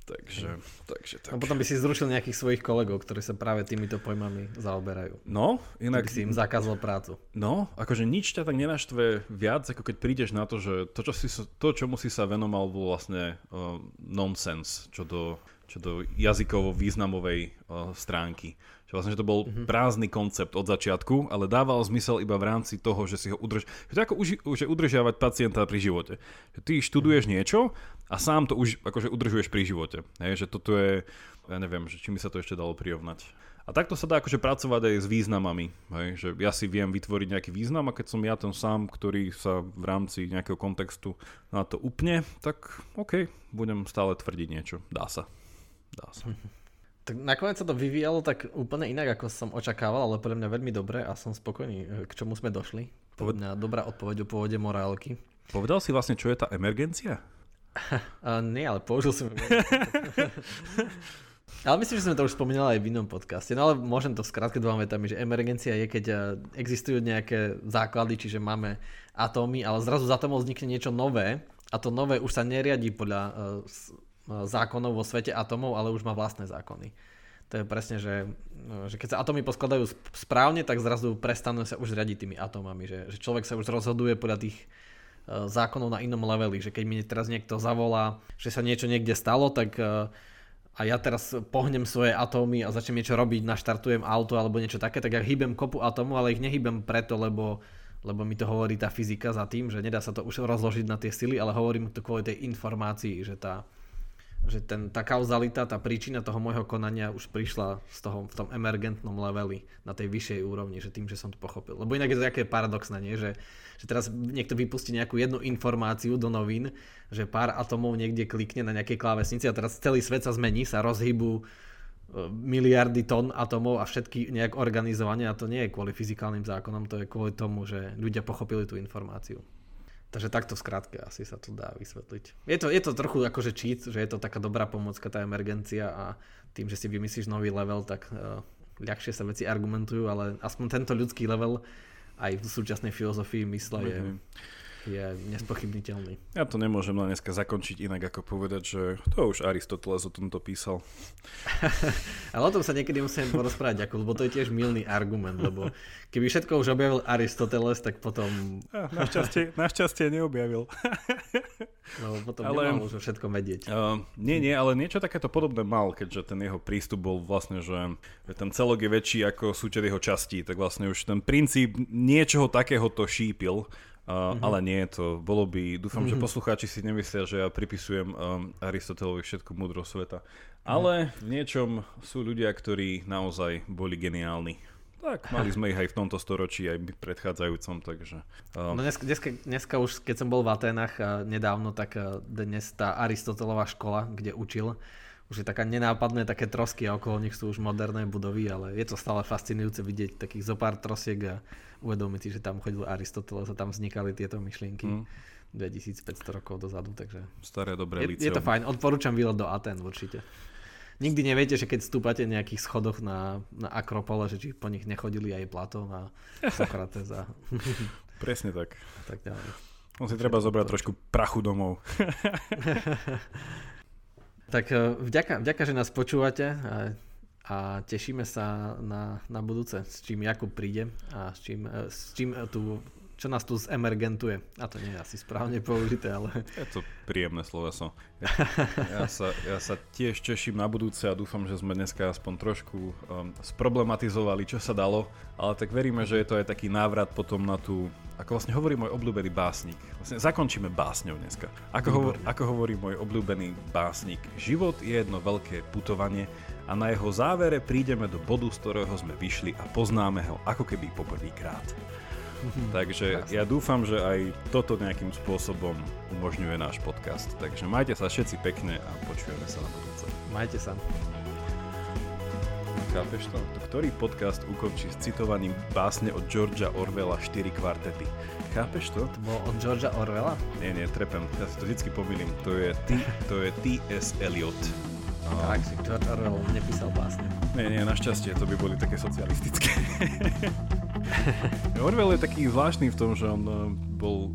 Takže, takže tak. A potom by si zrušil nejakých svojich kolegov, ktorí sa práve týmito pojmami zaoberajú. No, inak... By si im zakázal prácu. No, akože nič ťa tak nenaštve viac, ako keď prídeš na to, že to, čo si, to čomu si sa venoval, bol vlastne uh, nonsense, čo do, čo do jazykovo-významovej uh, stránky. Že vlastne, že to bol mm-hmm. prázdny koncept od začiatku, ale dával zmysel iba v rámci toho, že si ho udrž... Že to ako uži... že udržiavať pacienta pri živote. Že ty študuješ mm-hmm. niečo a sám to už akože udržuješ pri živote. Hej, že toto je, ja neviem, že či mi sa to ešte dalo prirovnať. A takto sa dá akože pracovať aj s významami. Hej? Že ja si viem vytvoriť nejaký význam a keď som ja ten sám, ktorý sa v rámci nejakého kontextu na to upne, tak OK, budem stále tvrdiť niečo. Dá sa. Dá sa. Tak nakoniec sa to vyvíjalo tak úplne inak, ako som očakával, ale podľa mňa veľmi dobre a som spokojný, k čomu sme došli. Podľa mňa dobrá odpoveď o pôvode morálky. Povedal si vlastne, čo je tá emergencia? uh, nie, ale použil som Ale myslím, že sme to už spomínali aj v inom podcaste. No ale môžem to skrátke dvoma vetami, že emergencia je, keď existujú nejaké základy, čiže máme atómy, ale zrazu z atómov vznikne niečo nové a to nové už sa neriadí podľa uh, zákonov vo svete atomov, ale už má vlastné zákony. To je presne, že, že keď sa atómy poskladajú správne, tak zrazu prestanú sa už riadiť tými atómami. Že, že človek sa už rozhoduje podľa tých uh, zákonov na inom leveli. Že keď mi teraz niekto zavolá, že sa niečo niekde stalo, tak a ja teraz pohnem svoje atómy a začnem niečo robiť, naštartujem auto alebo niečo také, tak ja hýbem kopu atómov, ale ich nehýbem preto, lebo lebo mi to hovorí tá fyzika za tým, že nedá sa to už rozložiť na tie sily, ale hovorím to kvôli tej informácii, že tá, že ten, tá kauzalita, tá príčina toho môjho konania už prišla z toho, v tom emergentnom leveli na tej vyššej úrovni, že tým, že som to pochopil. Lebo inak je to také paradoxné, nie? Že, že teraz niekto vypustí nejakú jednu informáciu do novín, že pár atomov niekde klikne na nejakej klávesnici a teraz celý svet sa zmení, sa rozhýbu e, miliardy tón atomov a všetky nejak organizovanie a to nie je kvôli fyzikálnym zákonom, to je kvôli tomu, že ľudia pochopili tú informáciu. Takže takto v skratke asi sa to dá vysvetliť. Je to, je to trochu akože cheat, že je to taká dobrá pomocka tá emergencia a tým, že si vymyslíš nový level, tak uh, ľahšie sa veci argumentujú, ale aspoň tento ľudský level aj v súčasnej filozofii mysle je, mm-hmm je nespochybniteľný. Ja to nemôžem len dneska zakončiť inak ako povedať, že to už Aristoteles o tomto písal. Ale o tom sa niekedy musíme porozprávať, ako, lebo to je tiež milný argument, lebo keby všetko už objavil Aristoteles, tak potom... našťastie, našťastie neobjavil. no potom ale, nemal už všetko vedieť. Uh, nie, nie, ale niečo takéto podobné mal, keďže ten jeho prístup bol vlastne, že ten celok je väčší ako súčet jeho častí, tak vlastne už ten princíp niečoho takého to šípil Uh, mm-hmm. Ale nie, to bolo by, dúfam, mm-hmm. že mhm. poslucháči si nemyslia, že ja pripisujem um, Aristotelovi všetku múdrosť sveta. Ale v niečom sú ľudia, ktorí naozaj boli geniálni. Tak, mali sme ich aj v tomto storočí, aj v predchádzajúcom, takže... Um... No dneska, dneska, dneska už, keď som bol v Atenách uh, nedávno, tak uh, dnes tá Aristotelová škola, kde učil, už je taká nenápadné, také trosky a okolo nich sú už moderné budovy, ale je to stále fascinujúce vidieť takých zopár trosiek a uvedomiť si, že tam chodil Aristoteles a tam vznikali tieto myšlienky. Mm. 2500 rokov dozadu, takže... Staré dobré je, je to fajn, odporúčam výlet do Aten určite. Nikdy neviete, že keď stúpate nejakých schodoch na, na Akropole, že či po nich nechodili aj Platón a Sokrates a... Presne tak. A tak ďalej. On si treba zobrať trošku prachu domov. tak eh, vďaka, vďaka, že nás počúvate a tešíme sa na, na budúce, s čím Jakub príde a s čím, e, s čím e, tu, čo nás tu zemergentuje. A to nie je asi správne použité, ale... Je to príjemné sloveso. Ja, ja, sa, ja sa tiež teším na budúce a dúfam, že sme dneska aspoň trošku um, sproblematizovali, čo sa dalo, ale tak veríme, že je to aj taký návrat potom na tú ako vlastne hovorí môj obľúbený básnik. Vlastne zakončíme básňou dneska. Ako, hovor, ako hovorí môj obľúbený básnik, život je jedno veľké putovanie a na jeho závere prídeme do bodu, z ktorého sme vyšli a poznáme ho ako keby poprvýkrát. Takže ja dúfam, že aj toto nejakým spôsobom umožňuje náš podcast. Takže majte sa všetci pekne a počujeme sa na budúce. Majte sa. Chápeš to? Ktorý podcast ukončí s citovaním básne od Georgia Orwella 4 kvartety? Chápeš to? To bolo od Georgia Orwella? Nie, nie, trepem. Ja si to vždycky pomýlim. To je, to je T.S. Eliot. Tak si George Orwell nepísal básne. Nie, nie, našťastie, to by boli také socialistické. Orwell je taký zvláštny v tom, že on eh, bol